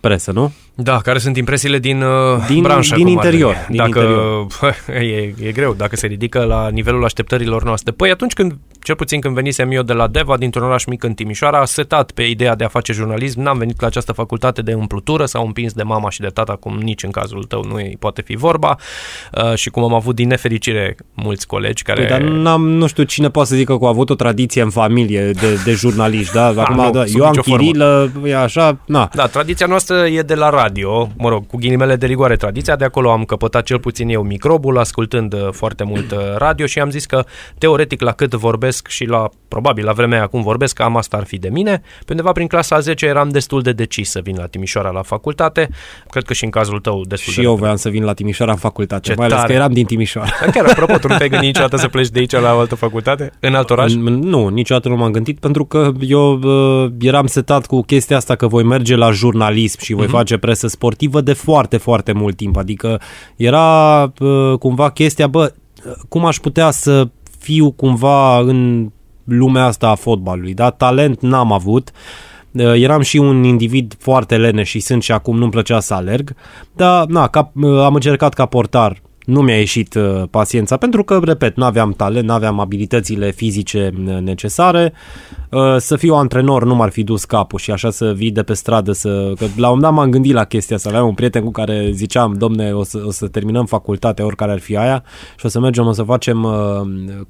presă, nu? Da, care sunt impresiile din, uh, Din- branșă? din cum ar interior, veni? din Dacă interior. [laughs] e, e greu, dacă se ridică la nivelul așteptărilor noastre. Păi atunci când, cel puțin când venisem eu de la Deva, dintr-un oraș mic în Timișoara, setat pe ideea de a face jurnalism, n-am venit la această facultate de împlutură sau împins de mama și de tata, cum nici în cazul tău nu e, poate fi vorba. Uh, și cum am avut din nefericire mulți colegi care... Păi, dar n-am, nu știu cine poate să zică că au avut o tradiție în familie de, de jurnaliști, da? [laughs] Acum, nu, da, sub eu am nicio formă. chirilă, e așa, na. Da, tradiția noastră e de la radio, mă rog, cu ghilimele de rigoare tradiția, de acolo am căpătat cel puțin eu microbul, ascultând uh, foarte mult uh, radio și am zis că, teoretic, la cât vorbesc și la, probabil, la vremea acum vorbesc, cam asta ar fi de mine. Pe undeva prin clasa a 10 eram destul de decis să vin la Timișoara la facultate, cred că și în cazul tău destul Și de eu voiam să vin la Timișoara în facultate, Ce mai ales tare. că eram din Timișoara. Chiar, apropo, tu nu te-ai gândit niciodată să pleci de aici la o altă facultate? În alt oraș? În- Nu, niciodată nu m-am gândit pentru că eu uh, eram setat cu chestia asta că voi merge la jurnalism și voi face presă sportivă de foarte, foarte mult timp. Adică era uh, cumva chestia, bă, cum aș putea să fiu cumva în lumea asta a fotbalului, da? Talent n-am avut. Uh, Eram și un individ foarte leneș și sunt și acum nu-mi plăcea să alerg, dar na, ca, uh, am încercat ca portar nu mi-a ieșit uh, paciența pentru că, repet, nu aveam talent, nu aveam abilitățile fizice uh, necesare. Uh, să fiu antrenor nu m-ar fi dus capul și așa să vii de pe stradă să... Că la un moment dat m-am gândit la chestia asta. Aveam un prieten cu care ziceam, domne, o să, o să terminăm facultatea, oricare ar fi aia, și o să mergem, o să facem uh,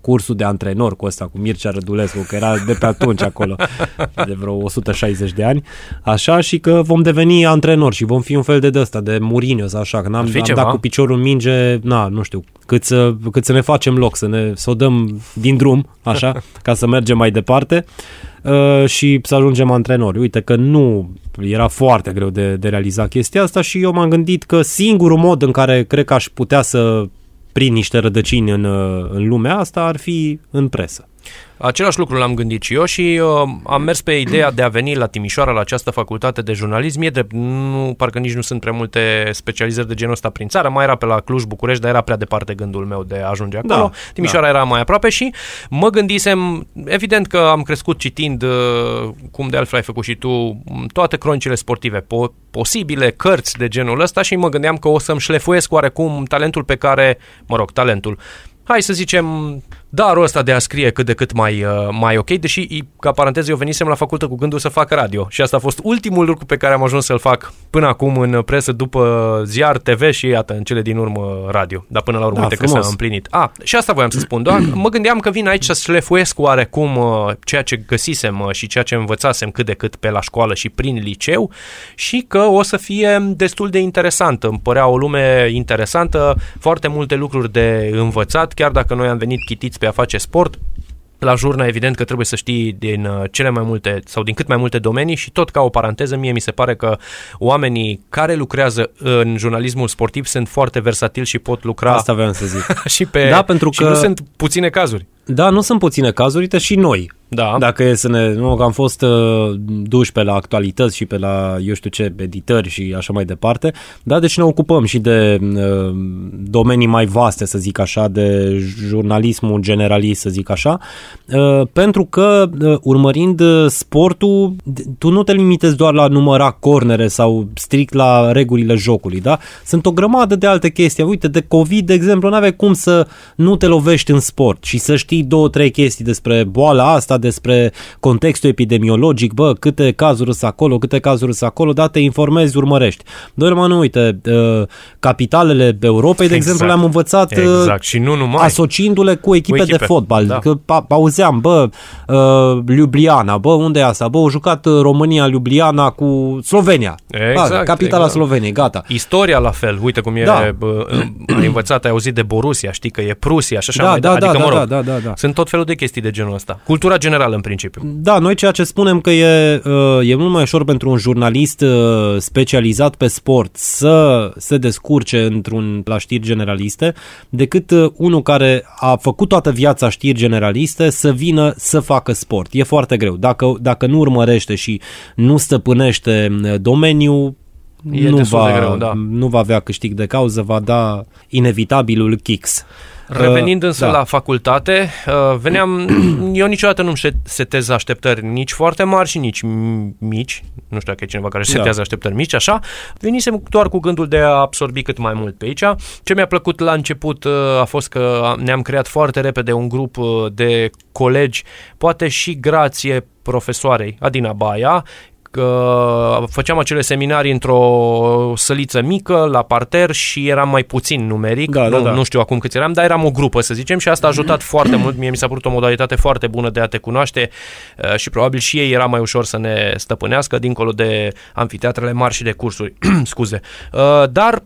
cursul de antrenor cu ăsta, cu Mircea Rădulescu, că era de pe atunci acolo, de vreo 160 de ani, așa, și că vom deveni antrenori și vom fi un fel de ăsta, de Mourinho sau așa, că n-am, Ar fi am ceva. dat cu piciorul în minge, na, nu știu, cât să, cât să ne facem loc, să ne să o dăm din drum, așa, [laughs] ca să mergem mai departe uh, și să ajungem antrenori. Uite că nu era foarte greu de, de realizat chestia asta și eu m-am gândit că singurul mod în care cred că aș putea să prind niște rădăcini în, uh, în lumea asta ar fi în presă. Același lucru l-am gândit și eu și uh, am mers pe ideea de a veni la Timișoara la această facultate de jurnalism. E drept, nu, parcă nici nu sunt prea multe specializări de genul ăsta prin țară. Mai era pe la Cluj, București, dar era prea departe gândul meu de a ajunge acolo. Da, Timișoara era mai aproape și mă gândisem, evident că am crescut citind, uh, cum de altfel ai făcut și tu, m, toate cronicile sportive po- posibile, cărți de genul ăsta și mă gândeam că o să-mi șlefuiesc oarecum talentul pe care, mă rog, talentul, hai să zicem, darul ăsta de a scrie cât de cât mai, uh, mai ok, deși, i- ca paranteză, eu venisem la facultate cu gândul să fac radio și asta a fost ultimul lucru pe care am ajuns să-l fac până acum în presă, după ziar, TV și, iată, în cele din urmă radio. Dar până la urmă, Da, uite că frumos. s-a împlinit. A, și asta voiam să spun, doar mă gândeam că vin aici să șlefuiesc oarecum uh, ceea ce găsisem uh, și ceea ce învățasem cât de cât pe la școală și prin liceu și că o să fie destul de interesantă. Îmi părea o lume interesantă, foarte multe lucruri de învățat, chiar dacă noi am venit chitiți pe a face sport, la jurnă, evident că trebuie să știi din uh, cele mai multe sau din cât mai multe domenii și tot ca o paranteză, mie mi se pare că oamenii care lucrează în jurnalismul sportiv sunt foarte versatili și pot lucra Asta vreau să zic. [laughs] și pe Da, pentru și că- nu sunt puține cazuri. Da, nu sunt puține cazuri, uite și noi. Da. Dacă e să ne... Nu, că am fost uh, duși pe la actualități și pe la, eu știu ce, editări și așa mai departe. Da, deci ne ocupăm și de uh, domenii mai vaste, să zic așa, de jurnalismul generalist, să zic așa. Uh, pentru că, uh, urmărind uh, sportul, d- tu nu te limitezi doar la număra cornere sau strict la regulile jocului, da? Sunt o grămadă de alte chestii. Uite, de COVID, de exemplu, nu aveai cum să nu te lovești în sport și să știi două, trei chestii despre boala asta, despre contextul epidemiologic, bă, câte cazuri sunt acolo, câte cazuri sunt acolo, da, te informezi, urmărești. Doi mă, nu, uite, uh, capitalele Europei, de Exact. exemplu, le-am învățat uh, Exact, și nu numai. asociindu-le cu echipe, Cu echipe, de fotbal. da. Că pa- auzeam, bă, uh, Ljubljana, bă, unde e asta? Bă, au jucat uh, România Ljubljana cu Slovenia. Exact, Ba, capitala exact. Sloveniei, gata. Istoria la fel, uite cum e, Da. bă, [clears throat] ai învățat, ai auzit de Borussia, știi că e Prusia și așa Da, mai da, departe. da, Adică, da, mă rog, da, da, da, da. sunt tot felul de chestii de genul ăsta. Cultura generală, în principiu. Da, noi ceea ce spunem că e, uh, e mult mai ușor pentru un jurnalist uh, specializat pe sport să se descurce într-un la știri generaliste decât uh, unul care a făcut toată viața știri generaliste să vină să facă sport. E foarte greu. Dacă, dacă nu urmărește și nu stăpânește uh, domeniul, E nu destul va, de greu, da. nu va avea câștig de cauză, va da inevitabilul kicks. Revenind însă da. la facultate, uh, veneam, [clears throat] eu niciodată nu-mi set- setez așteptări nici foarte mari și nici m- mici, nu știu dacă e cineva care își Da. setează așteptări mici, așa, venisem doar cu gândul de a absorbi cât mai mult pe aici. Ce mi-a plăcut la început uh, a fost că ne-am creat foarte repede un grup uh, de colegi, poate și grație profesoarei Adina Baia, că făceam acele seminarii într-o săliță mică, la parter și eram mai puțin numeric, Da, da, nu, da. nu știu acum câți eram, dar eram o grupă, să zicem, și asta a ajutat foarte mult. Mie mi s-a părut o modalitate foarte bună de a te cunoaște uh, și probabil și ei era mai ușor să ne stăpânească, dincolo de amfiteatrele mari și de cursuri. [clears throat] Scuze. Uh, Dar uh,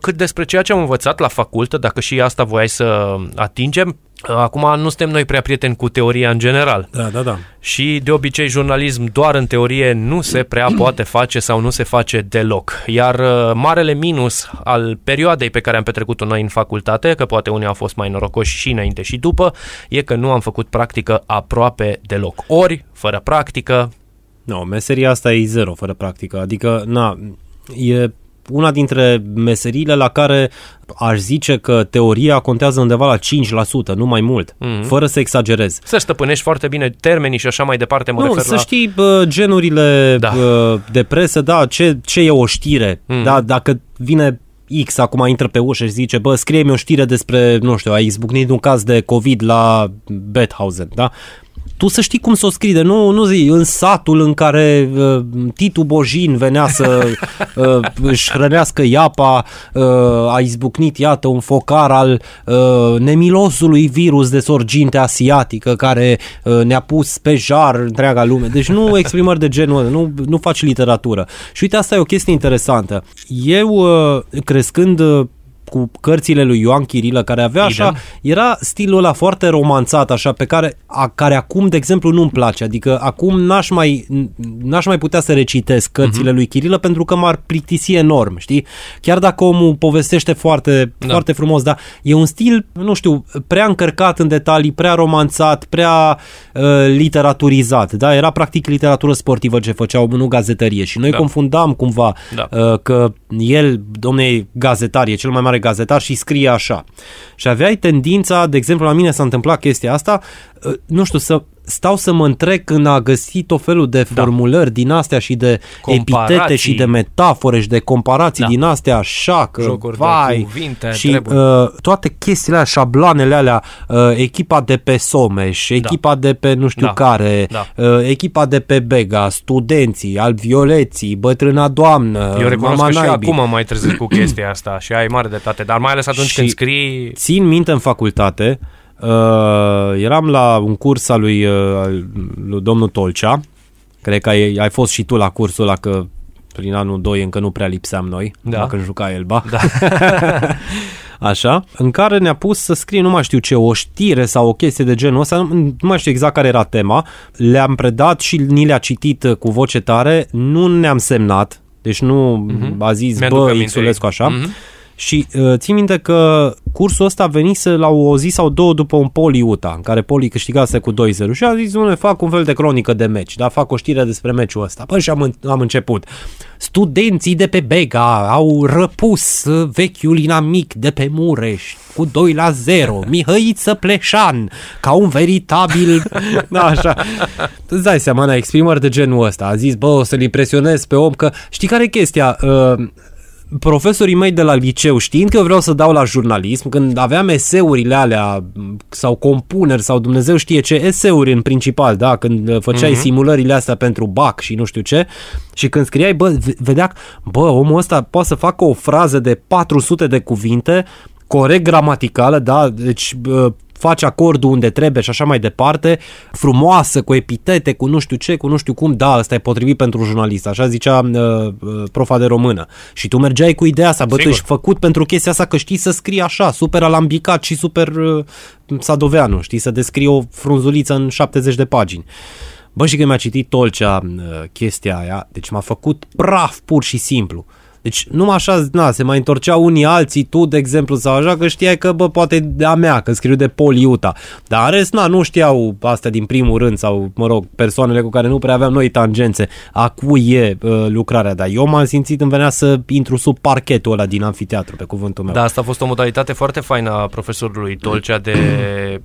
cât despre ceea ce am învățat la facultă, dacă și asta voiai să atingem, uh, acum nu suntem noi prea prieteni cu teoria în general. Da, da, da. Și de obicei jurnalism doar în teorie nu se prea [clears throat] poate face sau nu se face deloc. Iar uh, marele minus al perioadei pe care am petrecut-o noi în facultate, că poate unii au fost mai norocoși și înainte și după, e că nu am făcut practică aproape deloc. Ori, fără practică, Nu, meseria asta e zero fără practică. Adică, na, e una dintre meseriile la care aș zice că teoria contează undeva la 5%, nu mai mult, Mhm. fără să exagerez. să stăpânești foarte bine termenii și așa mai departe, mă nu, refer să la... știi bă, genurile Da. da. de presă, da, ce, ce e o știre, Mhm. da, dacă vine X acum intră pe ușă și zice, bă, scrie-mi o știre despre, nu știu, a izbucnit un caz de COVID la Bethausen, da? Tu să știi cum să o scrii, de nu, nu zi, în satul în care uh, Titu Bojin venea să [laughs] uh, își hrănească iapa, uh, a izbucnit, iată, un focar al uh, nemilosului virus de sorginte asiatică care uh, ne-a pus pe jar întreaga lume. Deci nu [laughs] exprimări de genul ăsta, nu, nu faci literatură. Și uite, asta e o chestie interesantă. Eu, uh, crescând uh, cu cărțile lui Ioan Chirilă, care avea așa, Idem. era stilul ăla foarte romanțat, așa, pe care, a, care acum, de exemplu, nu-mi place. Adică acum n-aș mai, n-aș mai putea să recitesc cărțile uh-huh. lui Chirilă pentru că m-ar plictisi enorm, știi? Chiar dacă omul povestește foarte, da. foarte frumos, dar e un stil, nu știu, prea încărcat în detalii, prea romanțat, prea uh, literaturizat, da? Era practic literatură sportivă ce făceau, nu gazetărie și noi Da. confundam cumva Da. uh, că el, domne, e gazetar, e cel mai mare gazetar și scrie așa. Și aveai tendința, de exemplu, la mine s-a întâmplat chestia asta, uh, nu știu, să stau să mă întrec când a găsit tot felul de formulări din astea și de Comparații. epitete și de metafore și de comparații Da. din astea așa că Jocuri de vai cuvinte, și treburi. uh, toate chestiile alea, șabloanele alea, uh, echipa de pe Someș, echipa de pe nu știu Da. care, Da. uh, echipa de pe Bega, studenții, alvioleții, bătrâna doamnă, Eu recunosc mama că și naibii. acum am mai trezit cu chestia asta și ai mare dreptate, dar mai ales atunci Și- când scrii... Țin minte în facultate, uh, eram la un curs al lui, uh, al lui domnul Tolcea, cred că ai, ai fost și tu la cursul ăla, că prin anul 2 încă nu prea lipseam noi, Da. dacă juca Elba. Da. [laughs] Așa, în care ne-a pus să scrie, nu mai știu ce, o știre sau o chestie de genul ăsta, nu, nu mai știu exact care era tema, le-am predat și ni le-a citit uh, cu voce tare, nu ne-am semnat, deci nu mm-hmm. a zis, Mi-aduc bă, aminte. Isulescu așa, Mhm. Și uh, țin minte că cursul ăsta venise la o zi sau două după un Poli Utah, în care Poli câștigase cu 2-0 și a zis, nu fac un fel de cronică de meci, da, fac o știre despre meciul ăsta. Păi și am, în- am început. Studenții de pe Bega au răpus uh, vechiul inamic de pe Mureș cu 2 la 0. [laughs] Mihăiță Pleșan, ca un veritabil... [laughs] da, așa. Îți dai seama, na, exprimări de genul ăsta. A zis, bă, o să-l impresionez pe om că... Știi care e chestia? Uh, profesorii mei de la liceu, știind că eu vreau să dau la jurnalism, când aveam eseurile alea sau compuneri sau Dumnezeu știe ce, eseuri în principal, da, când uh, făceai mm-hmm. simulările astea pentru BAC și nu știu ce, și când scriai, bă, v- vedea, bă, omul ăsta poate să facă o frază de 400 de cuvinte, corect gramaticală, da, deci uh, face acordul unde trebuie și așa mai departe, frumoasă, cu epitete, cu nu știu ce, cu nu știu cum, da, ăsta e potrivit pentru jurnalist, așa zicea uh, uh, profa de română. Și tu mergeai cu ideea asta, bă, tu Sigur. ești făcut pentru chestia asta că știi să scrii așa, super alambicat și super uh, sadoveanu, știi, să descrii o frunzuliță în 70 de pagini. Bă, și când mi-a citit Tolcea uh, chestia aia, deci m-a făcut praf pur și simplu. Deci numai așa, na, se mai întorceau unii alții, tu, de exemplu, sau așa, că știai că, bă, poate de a mea, că scriu de Paul Iuta. Dar în rest, na, nu știau asta din primul rând, sau, mă rog, persoanele cu care nu prea aveam noi tangențe, a cui e uh, lucrarea. Dar eu m-am simțit, îmi venea să intru sub parchetul ăla din anfiteatru, pe cuvântul meu. Da, asta a fost o modalitate foarte faină a profesorului Tolcea de...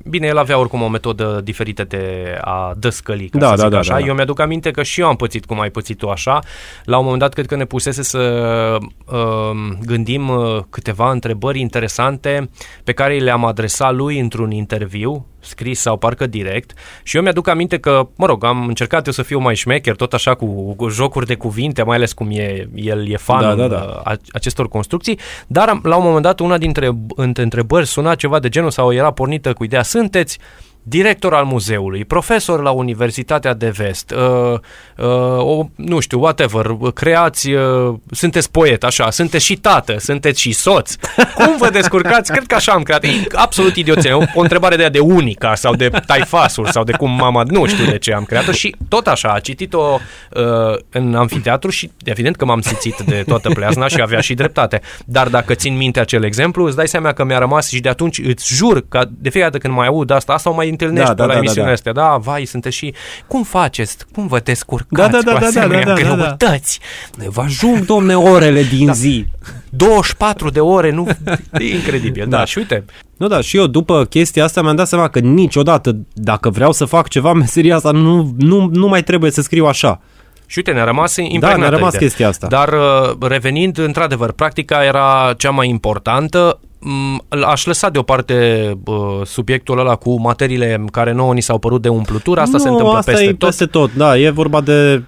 Bine, el avea oricum o metodă diferită de a dăscăli, ca Da, să da, zic da, așa. da, da. Eu mi-aduc aminte că și eu am pățit cum ai pățit tu așa. La un moment dat, cred că ne pusese să uh, gândim uh, câteva întrebări interesante pe care le-am adresat lui într-un interviu scris sau parcă direct și eu mi-aduc aminte că, mă rog, am încercat eu să fiu mai șmecher, tot așa cu, cu jocuri de cuvinte, mai ales cum e, el e fan Da, da, da. a- acestor construcții, dar am- la un moment dat una dintre între întrebări suna ceva de genul sau era pornită cu ideea sunteți director al muzeului, profesor la Universitatea de Vest, uh, uh, o, nu știu, whatever, creați, uh, sunteți poet, așa, sunteți și tată, sunteți și soț. Cum vă descurcați? Cred că așa am creat. E absolut idioție. O, o întrebare de aia de unica sau de taifasul sau de cum mama, nu știu de ce am creat-o și tot așa, a citit-o uh, în anfiteatru și evident că m-am simțit de toată pleazna și avea și dreptate. Dar dacă țin minte acel exemplu, îți dai seama că mi-a rămas și de atunci îți jur că de fiecare dată când mai aud asta, asta o mai întâlnești Da, pe da, la da, da, emisiunea da. astea. Da, vai, sunteți și... Cum faceți? Cum vă descurcați Da, da, da, cu da, da, asemenea da, da, da. greutăți? Vă ajung, domne, orele din da. zi. 24 de ore, nu... E incredibil, da. Da. Și uite, Nu, da, și eu după chestia asta mi-am dat seama că niciodată, dacă vreau să fac ceva, [laughs] meseria asta nu, nu, nu mai trebuie să scriu așa. Și uite, ne-a rămas impregnată ne-a rămas ideea. chestia asta. Dar uh, revenind, într-adevăr, practica era cea mai importantă. Mm, Aș lăsa deoparte uh, subiectul ăla cu materiile care nouă ni s-au părut de umplutură. Asta nu, se întâmplă asta peste e tot. peste tot. Da, e vorba de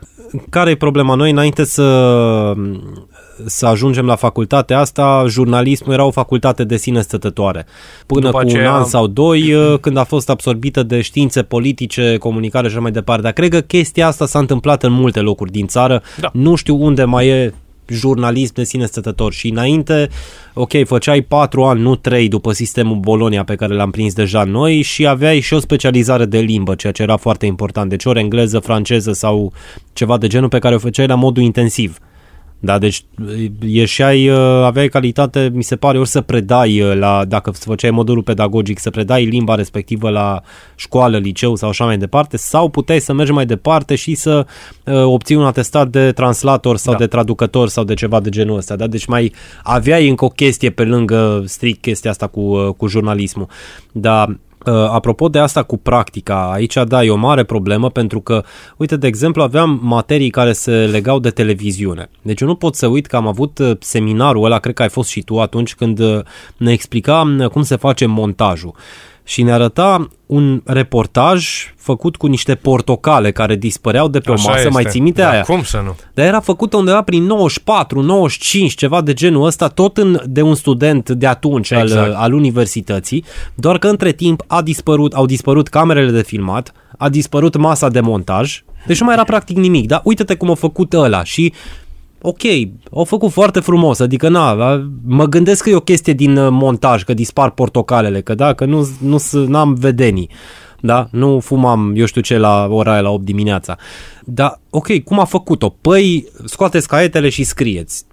care e problema noi înainte să să ajungem la facultatea asta, jurnalismul era o facultate de sine stătătoare. Până După cu aceea- un an sau doi, uh, când a fost absorbită de științe politice, comunicare și așa mai departe. Dar cred că chestia asta s-a întâmplat în multe locuri din țară. Da. Nu știu unde mai e jurnalism de sine stătător și înainte, ok, făceai patru ani, nu trei după sistemul Bolonia pe care l-am prins deja noi și aveai și o specializare de limbă, ceea ce era foarte important, deci ori engleză, franceză sau ceva de genul pe care o făceai la modul intensiv. Da, deci ieșeai, uh, aveai calitate, mi se pare, ori să predai uh, la, dacă îți făceai modulul pedagogic, să predai limba respectivă la școală, liceu sau așa mai departe, sau puteai să mergi mai departe și să uh, obții un atestat de translator sau Da. de traducător sau de ceva de genul ăsta, da? Deci mai aveai încă o chestie pe lângă strict chestia asta cu, uh, cu jurnalismul. Dar Uh, apropo de asta cu practica, aici da, e o mare problemă pentru că, uite, de exemplu, aveam materii care se legau de televiziune. Deci eu nu pot să uit că am avut uh, seminarul ăla, cred că ai fost și tu atunci când uh, ne explica uh, cum se face montajul. Și ne arăta un reportaj făcut cu niște portocale care dispăreau de pe Așa o masă, este. mai ții minte da, aia? Cum să nu? Dar era făcută undeva prin 94, 95, ceva de genul ăsta, tot în, de un student de atunci Exact. al, al universității, doar că între timp a dispărut, au dispărut camerele de filmat, a dispărut masa de montaj, deci nu mai era practic nimic, dar uite-te cum a făcut ăla și ok, au făcut foarte frumos, adică na, a- mă gândesc că e o chestie din uh, montaj, că dispar portocalele, că da, că nu, nu s- n-am vedenii. Da? Nu fumam, eu știu ce, la ora aia, la 8 dimineața. Da, ok, cum a făcut-o? Păi, scoateți caietele și scrieți.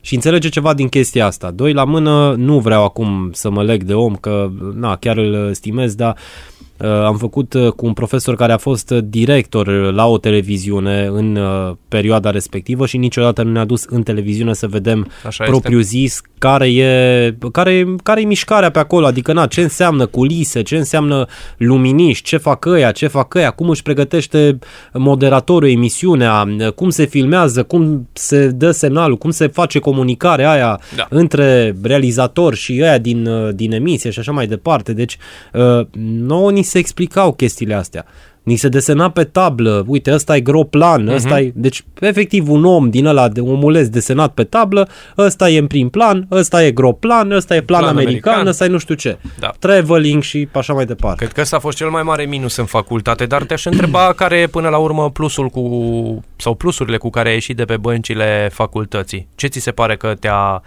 Și înțelege ceva din chestia asta. Doi la mână, nu vreau acum să mă leg de om, că na, chiar îl stimez, dar Uh, am făcut uh, cu un profesor care a fost uh, director uh, la o televiziune în uh, perioada respectivă și niciodată nu ne-a dus în televiziune să vedem Așa propriu zis care e, care, care e mișcarea pe acolo, adică na, ce înseamnă culise, ce înseamnă luminiști, ce fac ăia, ce fac ăia, cum își pregătește moderatorul emisiunea, cum se filmează, cum se dă semnalul, cum se face comunicarea aia Da. între realizator și ăia din, uh, din emisie și așa mai departe. Deci, uh, nouă ni se explicau chestiile astea. Ni se desena pe tablă, uite, ăsta e gro plan, Mhm. ăsta e... Deci, efectiv, un om din ăla, de omuleț desenat pe tablă, ăsta e în prim plan, ăsta e gro plan, ăsta e plan, Plan american, american. ăsta e nu știu ce. Da. Traveling și așa mai departe. Cred că ăsta a fost cel mai mare minus în facultate, dar te-aș întreba [clears throat] care e până la urmă plusul cu, sau plusurile cu care ai ieșit de pe băncile facultății. Ce ți se pare că te-a,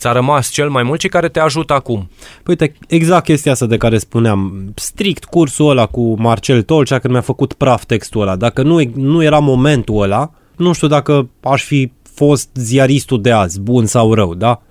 ți-a rămas cel mai mult și care te ajută acum? Păi uite, exact chestia asta de care spuneam, strict cursul ăla cu Marcel Tolcea când mi-a făcut praf textul ăla. Dacă nu, nu era momentul ăla, nu știu dacă aș fi fost ziaristul de azi, bun sau rău, da?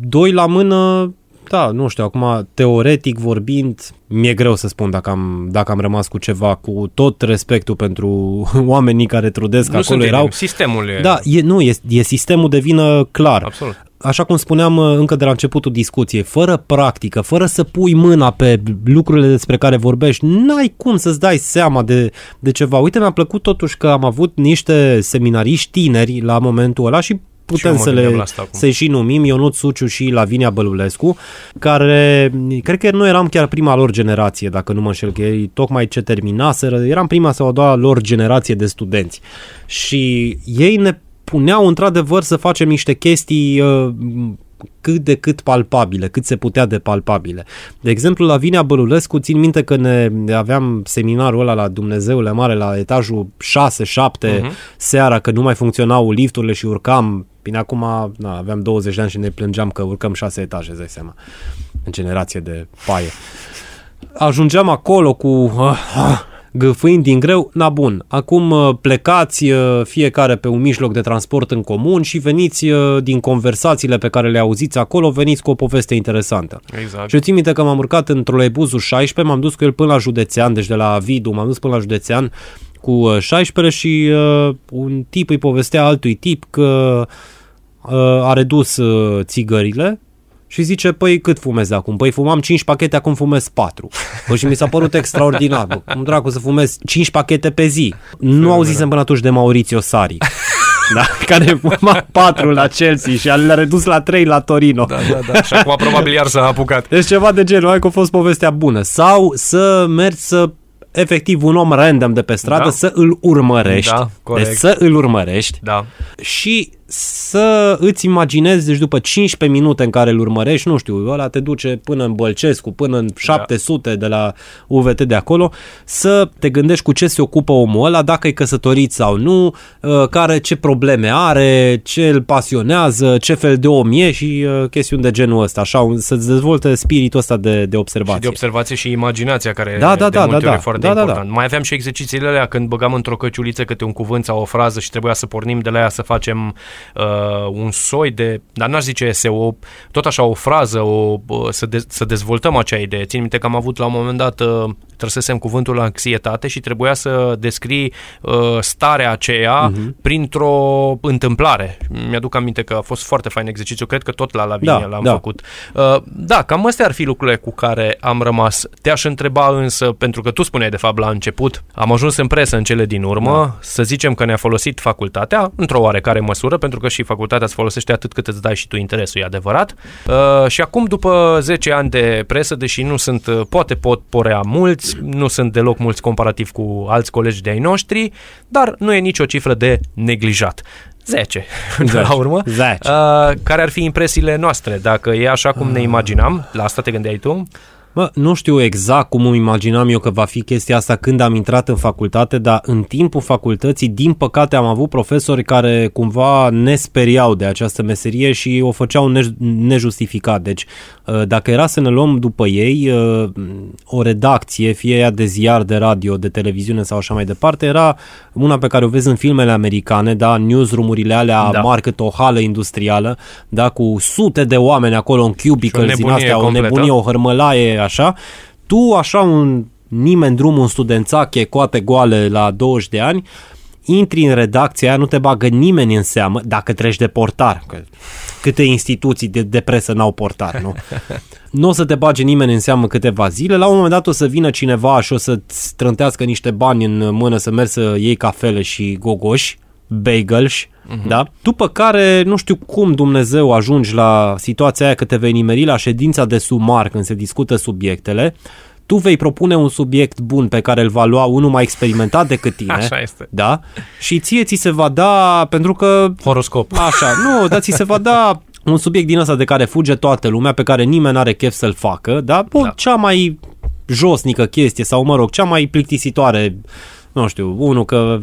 Doi la mână, da, nu știu, acum teoretic vorbind, mi-e greu să spun dacă am, dacă am rămas cu ceva, cu tot respectul pentru [laughs] oamenii care trudesc Nu acolo sunt erau. ei, sistemul e... Da, e, nu, e, e sistemul de vină clar. Absolut. Așa cum spuneam uh, încă de la începutul discuției, fără practică, fără să pui mâna pe lucrurile despre care vorbești, n-ai cum să-ți dai seama de, de ceva. Uite, mi-a plăcut totuși că am avut niște seminariști tineri la momentul ăla și putem mă să gândeam le la asta acum. să și numim Ionut Suciu și Lavinia Bălulescu, care cred că nu eram chiar prima lor generație, dacă nu mă înșel, că ei tocmai ce terminaseră, eram prima sau a doua lor generație de studenți. Și ei ne puneau într-adevăr să facem niște chestii uh, cât de cât palpabile, cât se putea de palpabile. De exemplu, la Vinea Bălulescu, țin minte că ne aveam seminarul ăla la Dumnezeule Mare, la etajul 6-7 uh-huh. seara, că nu mai funcționau lifturile și urcam. Bine, acum na, aveam 20 de ani și ne plângeam că urcăm 6 etaje, îți dai seama, în generație de paie. Ajungeam acolo cu... Uh, uh, gâfâind din greu, na bun, acum uh, plecați uh, fiecare pe un mijloc de transport în comun și veniți uh, din conversațiile pe care le auziți acolo, veniți cu o poveste interesantă. Exact. Și eu țin minte că m-am urcat în troleibuzul 16, m-am dus cu el până la județean, deci de la Vidu m-am dus până la județean cu uh, 16 și uh, un tip îi povestea altui tip că uh, a redus uh, țigările și zice, păi cât fumezi acum? Păi fumam 5 pachete, acum fumez 4. Păi și mi s-a părut extraordinar. Bă, [laughs] cum dracu să fumez 5 pachete pe zi? Nu auzisem până atunci de Maurizio Sari. [laughs] Da, care fuma 4 la Chelsea și le-a redus la 3 la Torino. Da, da, da. Și acum probabil iar s-a apucat. Deci ceva de genul, hai că a fost povestea bună. Sau să mergi să efectiv un om random de pe stradă Da. să îl urmărești. Da, corect. deci să îl urmărești Da. și să îți imaginezi, deci după 15 minute în care îl urmărești, nu știu, ăla te duce până în Bălcescu, până în 700 de la UVT de acolo, să te gândești cu ce se ocupă omul ăla, dacă e căsătorit sau nu, uh, care ce probleme are, ce îl pasionează, ce fel de om e și uh, chestiuni de genul ăsta, așa, un- să-ți dezvolte spiritul ăsta de, de observație. Și de observație și imaginația care Da, da, de da, multe da, ori da. e foarte Da, da, da. important. Mai aveam și exercițiile alea când băgam într-o căciuliță câte un cuvânt sau o frază și trebuia să pornim de la ea să facem uh, un soi de, dar n-aș zice eseu, tot așa o frază, o, uh, să, de, să dezvoltăm acea idee. Țin minte că am avut la un moment dat, uh, trăsesem cuvântul anxietate și trebuia să descrii uh, starea aceea Mhm. printr-o întâmplare. Mi-aduc aminte că a fost foarte fain exercițiu, cred că tot la Lavinia Da, l-am da. făcut. Uh, da, cam astea ar fi lucrurile cu care am rămas. Te-aș întreba însă, pentru că tu spuneai de fapt la început, am ajuns în presă în cele din urmă, da. să zicem că ne-a folosit facultatea, într-o oarecare măsură, pentru că și facultatea îți folosește atât cât îți dai și tu interesul, e adevărat. Uh, și acum, după 10 ani de presă, deși nu sunt, uh, poate pot porea mulți, nu sunt deloc mulți comparativ cu alți colegi de ai noștri, dar nu e nicio cifră de neglijat. 10, [laughs] până la urmă. 10. Uh, care ar fi impresiile noastre? Dacă e așa cum ne imaginam, la asta te gândeai tu? Bă, nu știu exact cum îmi imaginam eu că va fi chestia asta când am intrat în facultate, dar în timpul facultății, din păcate, am avut profesori care cumva ne speriau de această meserie și o făceau nej- nejustificat. Deci, uh, dacă era să ne luăm după ei, uh, o redacție, fie ea de ziar, de radio, de televiziune sau așa mai departe, era una pe care o vezi în filmele americane, da, newsroom-urile alea Da. da. mari cât o hală industrială, da, cu sute de oameni acolo în cubicles din nebunie astea, o completă. nebunie, o hărmălaie, așa, tu așa un nimeni drum, un studențache, coate goale la 20 de ani, intri în redacția aia, nu te bagă nimeni în seamă dacă treci de portar. Că câte instituții de, de presă n-au portar, nu? [laughs] Nu o să te bage nimeni în seamă câteva zile, la un moment dat o să vină cineva și o să-ți trântească niște bani în mână să mergi să iei cafele și gogoși, bagels, uh-huh. da? După care, nu știu cum Dumnezeu ajungi la situația aia că te vei nimeri la ședința de sumar când se discută subiectele, tu vei propune un subiect bun pe care îl va lua unul mai experimentat decât tine. Așa este. Da? Și ție ți se va da, pentru că Horoscop. Așa, nu, dar ți se va da un subiect din ăsta de care fuge toată lumea, pe care nimeni n-are chef să-l facă, da? Bun, Da. cea mai josnică chestie sau, mă rog, cea mai plictisitoare nu știu, unul că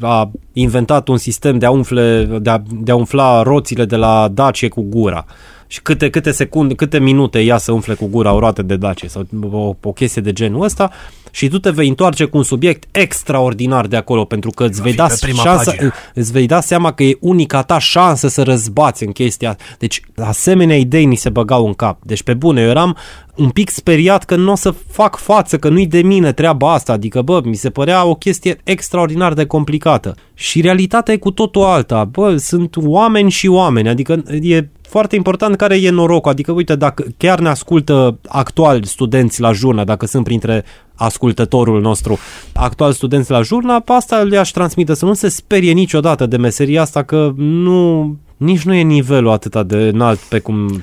a inventat un sistem de a, umfle, de a, de a umfla roțile de la Dacie cu gura. Și câte, câte secunde, câte minute ia să umfle cu gura o roată de dace sau o, o chestie de genul ăsta și tu te vei întoarce cu un subiect extraordinar de acolo pentru că îți vei, fi da pe prima șansa, pagină. îți vei da seama că e unica ta șansă să răzbați în chestia. Deci asemenea idei ni se băgau în cap. Deci pe bune, eu eram un pic speriat că nu o să fac față, că nu-i de mine treaba asta. Adică, bă, mi se părea o chestie extraordinar de complicată. Și realitatea e cu totul alta. Bă, sunt oameni și oameni. Adică e foarte important care e norocul. Adică, uite, dacă chiar ne ascultă actual studenți la jurnă, dacă sunt printre ascultătorul nostru actual studenți la jurna, pe asta le-aș transmite să nu se sperie niciodată de meseria asta că nu, nici nu e nivelul atât de înalt pe cum,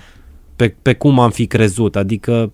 pe, pe cum am fi crezut. Adică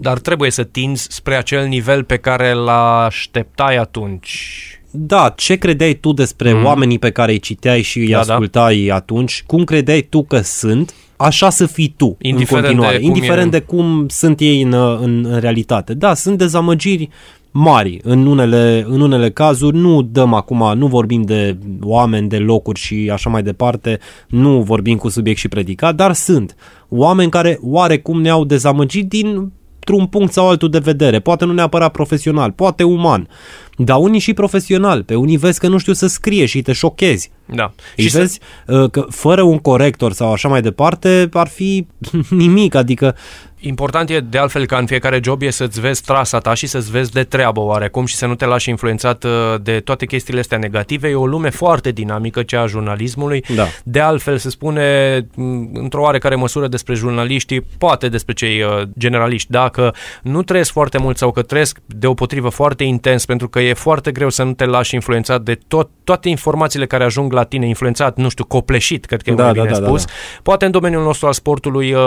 Dar trebuie să tinzi spre acel nivel pe care l-așteptai atunci. Da, ce credeai tu despre mm. oamenii pe care îi citeai și îi Da, da, ascultai da. atunci? Cum credeai tu că sunt? Așa să fii tu Indiferent în continuare, de cum indiferent e- de cum sunt ei în, în, în realitate. Da, sunt dezamăgiri mari în unele, în unele cazuri. Nu dăm acum, nu vorbim de oameni, de locuri și așa mai departe, nu vorbim cu subiect și predicat, dar sunt oameni care oarecum ne-au dezamăgit din într-un punct sau altul de vedere, poate nu neapărat profesional, poate uman, dar unii și profesional, pe unii vezi că nu știu să scrie și te șochezi. Da. Și Și să, vezi uh, că fără un corector sau așa mai departe ar fi [laughs] nimic, adică important e de altfel ca în fiecare job e să-ți vezi trasa ta și să-ți vezi de treabă oarecum și să nu te lași influențat uh, de toate chestiile astea negative. E o lume foarte dinamică, cea a jurnalismului. Da. De altfel, se spune m, într-o oarecare măsură despre jurnaliștii, poate despre cei uh, generaliști, dacă nu trăiesc foarte mult sau că trăiesc deopotrivă foarte intens, pentru că e foarte greu să nu te lași influențat de tot, toate informațiile care ajung la tine, influențat, nu știu, copleșit, cred că e Da, mai da, bine da, da, spus. da. Poate în domeniul nostru al sportului uh,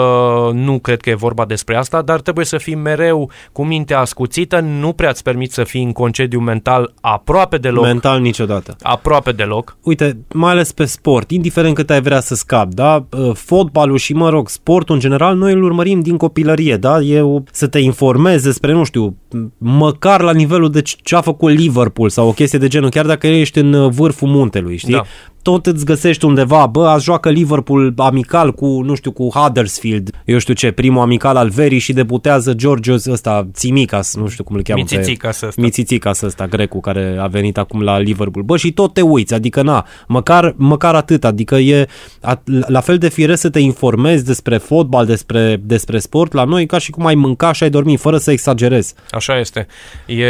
nu cred că e vorba despre asta, dar trebuie să fii mereu cu mintea ascuțită, nu prea îți permiți să fii în concediu mental aproape deloc. mental niciodată. aproape deloc. Uite, mai ales pe sport, indiferent cât ai vrea să scapi, da? Uh, Fotbalul și, mă rog, sportul în general, noi îl urmărim din copilărie, da? E o, să te informezi despre, nu știu, m- măcar la nivelul de ce- ce a făcut Liverpool sau o chestie de genul, chiar dacă ești în uh, vârful muntelui, știi? Da. Tot îți găsești undeva, bă, azi joacă Liverpool amical cu, nu știu, cu Huddersfield, eu știu ce, primul amical al verii și debutează Georgios ăsta, Țimicas, nu știu cum îl cheamă. pe- Mițițicas ăsta. Mițițicas ăsta, grecul, care a venit acum la Liverpool. Bă, și tot te uiți, adică na, măcar, măcar atât, adică e a, la fel de firesc să te informezi despre fotbal, despre, despre sport la noi, ca și cum ai mânca și ai dormi, fără să exagerezi. Așa este. E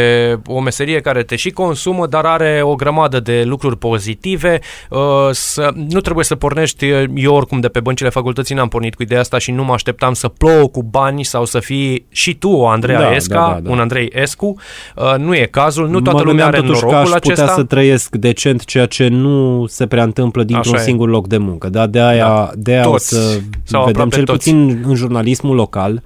o meserie care te și consumă, dar are o grămadă de lucruri pozitive. Uh, Să, nu trebuie să pornești, eu oricum de pe băncile facultății n-am pornit cu ideea asta și nu mă așteptam să plouă cu bani sau să fii și tu o Andreea Da, Esca, da, da, da. un Andrei Escu. Uh, Nu e cazul, nu toată mă lumea gândeam are totuși că aș norocul putea acesta. să trăiesc decent, ceea ce nu se prea întâmplă dintr-un Așa e. singur loc de muncă. Da, de aia, Da. de aia o Toți, să sau vedem aproape cel toți. puțin în jurnalismul local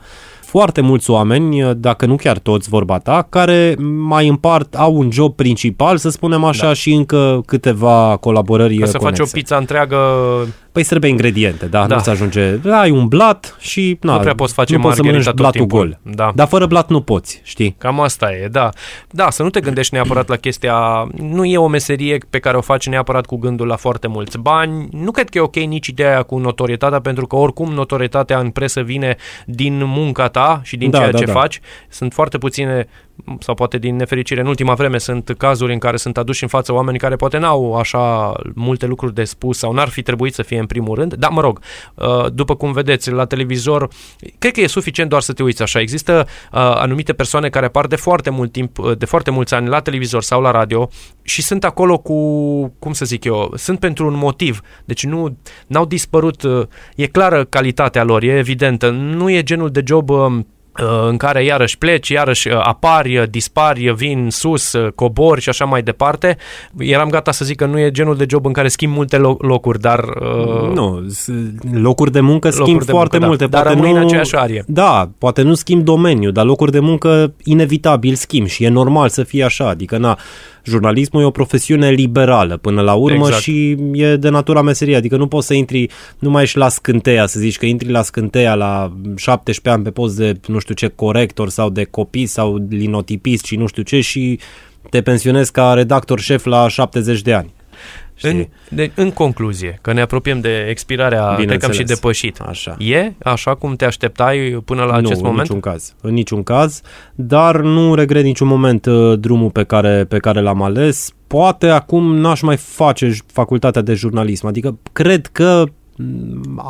foarte mulți oameni, dacă nu chiar toți vorba ta, care mai împart, au un job principal, să spunem așa, da. și încă câteva colaborări Ca să conexe. faci o pizza întreagă Păi să trebuie ingrediente, da, Da. nu se ajunge. Ai un blat și na, Nu prea poți face nu poți să margherita mănânci tot blatul timpul. gol. Da. Dar fără blat nu poți, știi? Cam asta e, da. Da, să nu te gândești neapărat la chestia... Nu e o meserie pe care o faci neapărat cu gândul la foarte mulți bani. Nu cred că e ok nici ideea aia cu notorietatea, pentru că oricum notorietatea în presă vine din munca ta și din Da, ceea da, ce da. faci. Sunt foarte puține, sau poate din nefericire, în ultima vreme sunt cazuri în care sunt aduși în față oameni care poate n-au așa multe lucruri de spus sau n-ar fi trebuit să fie în primul rând. Dar, mă rog, uh, după cum vedeți, la televizor, cred că e suficient doar să te uiți așa. Există uh, anumite persoane care apar de foarte mult timp, uh, de foarte mulți ani la televizor sau la radio și sunt acolo cu, cum să zic eu, sunt pentru un motiv. Deci nu n-au dispărut, uh, e clară calitatea lor, e evidentă. Nu e genul de job um, uh, în care iarăși pleci, iarăși uh, apari, uh, dispari, uh, vin sus, uh, cobori și așa mai departe. Eram gata să zic că nu e genul de job în care schimb multe lo- locuri, dar... Uh, Nu, s- locuri de muncă schimb Locuri de foarte muncă, da. multe. Dar poate rămâi nu, în aceeași arie. Da, poate nu schimb domeniu, dar locuri de muncă inevitabil schimb și e normal să fie așa. Adică, na, jurnalismul e o profesiune liberală până la urmă Exact. și e de natura meseriei. Adică nu poți să intri, nu mai ești la scânteia, să zici că intri la scânteia la 17 ani pe post de nu știu ce corector sau de copii sau linotipist și nu știu ce și te pensionezi ca redactor șef la 70 de ani. Știi? În, de, în concluzie, că ne apropiem de expirarea, cred că am Bineînțeles. și depășit. Așa. E așa cum te așteptai până la nu, acest în moment? niciun caz. În niciun caz, dar nu regret niciun moment uh, drumul pe care, pe care l-am ales. Poate acum n-aș mai face j- facultatea de jurnalism, adică cred că m,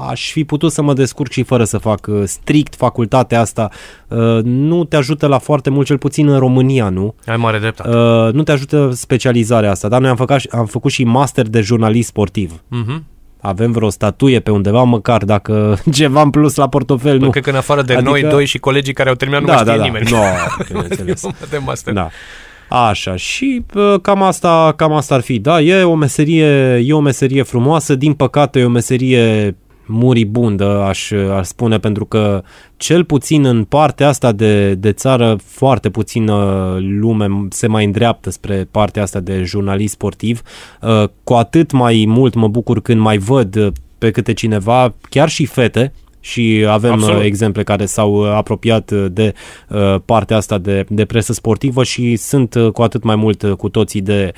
aș fi putut să mă descurc și fără să fac uh, strict facultatea asta. Uh, Nu te ajută la foarte mult, cel puțin în România, nu? Ai mare dreptate. Uh, Nu te ajută specializarea asta, dar noi am făcut, am făcut și master de jurnalist sportiv. Mhm. Avem vreo statuie pe undeva, măcar dacă [laughs] ceva în plus la portofel, Bă, nu. Cred că în afară de Adică- noi doi și colegii care au terminat, nu Da, mai știe da, da. nimeni. No, [laughs] bineînțeles. Eu de master. Da. Așa, și uh, cam asta, cam asta ar fi. Da, e o meserie, e o meserie frumoasă, din păcate e o meserie muribundă, aș, aș spune, pentru că cel puțin în partea asta de, de țară foarte puțină lume se mai îndreaptă spre partea asta de jurnalist sportiv. Uh, Cu atât mai mult mă bucur când mai văd uh, pe câte cineva, chiar și fete, și avem Absolut. uh, exemple care s-au uh, apropiat uh, de uh, partea asta de, de presă sportivă și sunt uh, cu atât mai mult uh, cu toții de,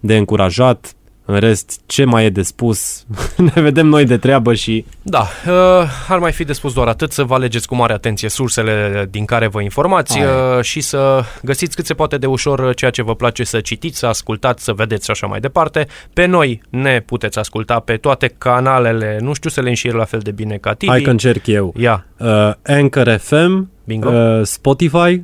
de încurajat. În rest, ce mai e de spus? [laughs] ne vedem noi de treabă și Da, uh, ar mai fi de spus doar atât, să vă alegeți cu mare atenție sursele din care vă informați Aia uh, și să găsiți cât se poate de ușor uh, ceea ce vă place să citiți, să ascultați, să vedeți și așa mai departe. Pe noi ne puteți asculta pe toate canalele, nu știu să le înșir la fel de bine ca Tibi. hai că încerc eu. Ia, Uh, Anchor FM, Bingo. uh, Spotify,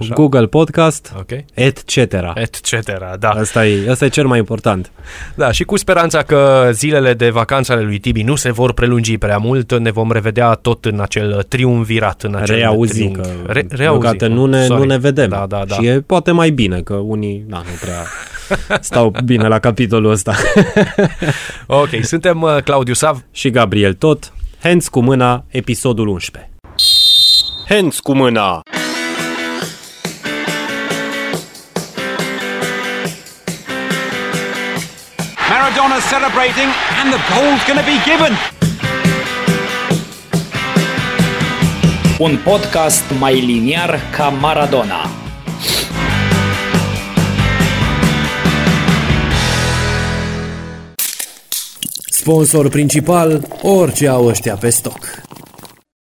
Așa. Google Podcast, ok. etc. Etc. Da. Asta e, asta e cel mai important. da, și cu speranța că zilele de vacanță ale lui Tibi nu se vor prelungi prea mult, ne vom revedea tot în acel triumvirat, în acel Reauzi, triunghi. că Re, reauzi. deocamdată nu ne, Sorry. nu ne vedem. Da, da, da. Și e poate mai bine, că unii da, nu prea [laughs] stau bine la capitolul ăsta. [laughs] Ok, suntem uh, Claudiu Sav. și Gabriel tot. Hands cu mâna, episodul 11. Hands cu mâna! Maradona celebrating, and the goal's going to be given. Un podcast mai liniar ca Maradona. Sponsor principal, orice au ăștia pe stoc.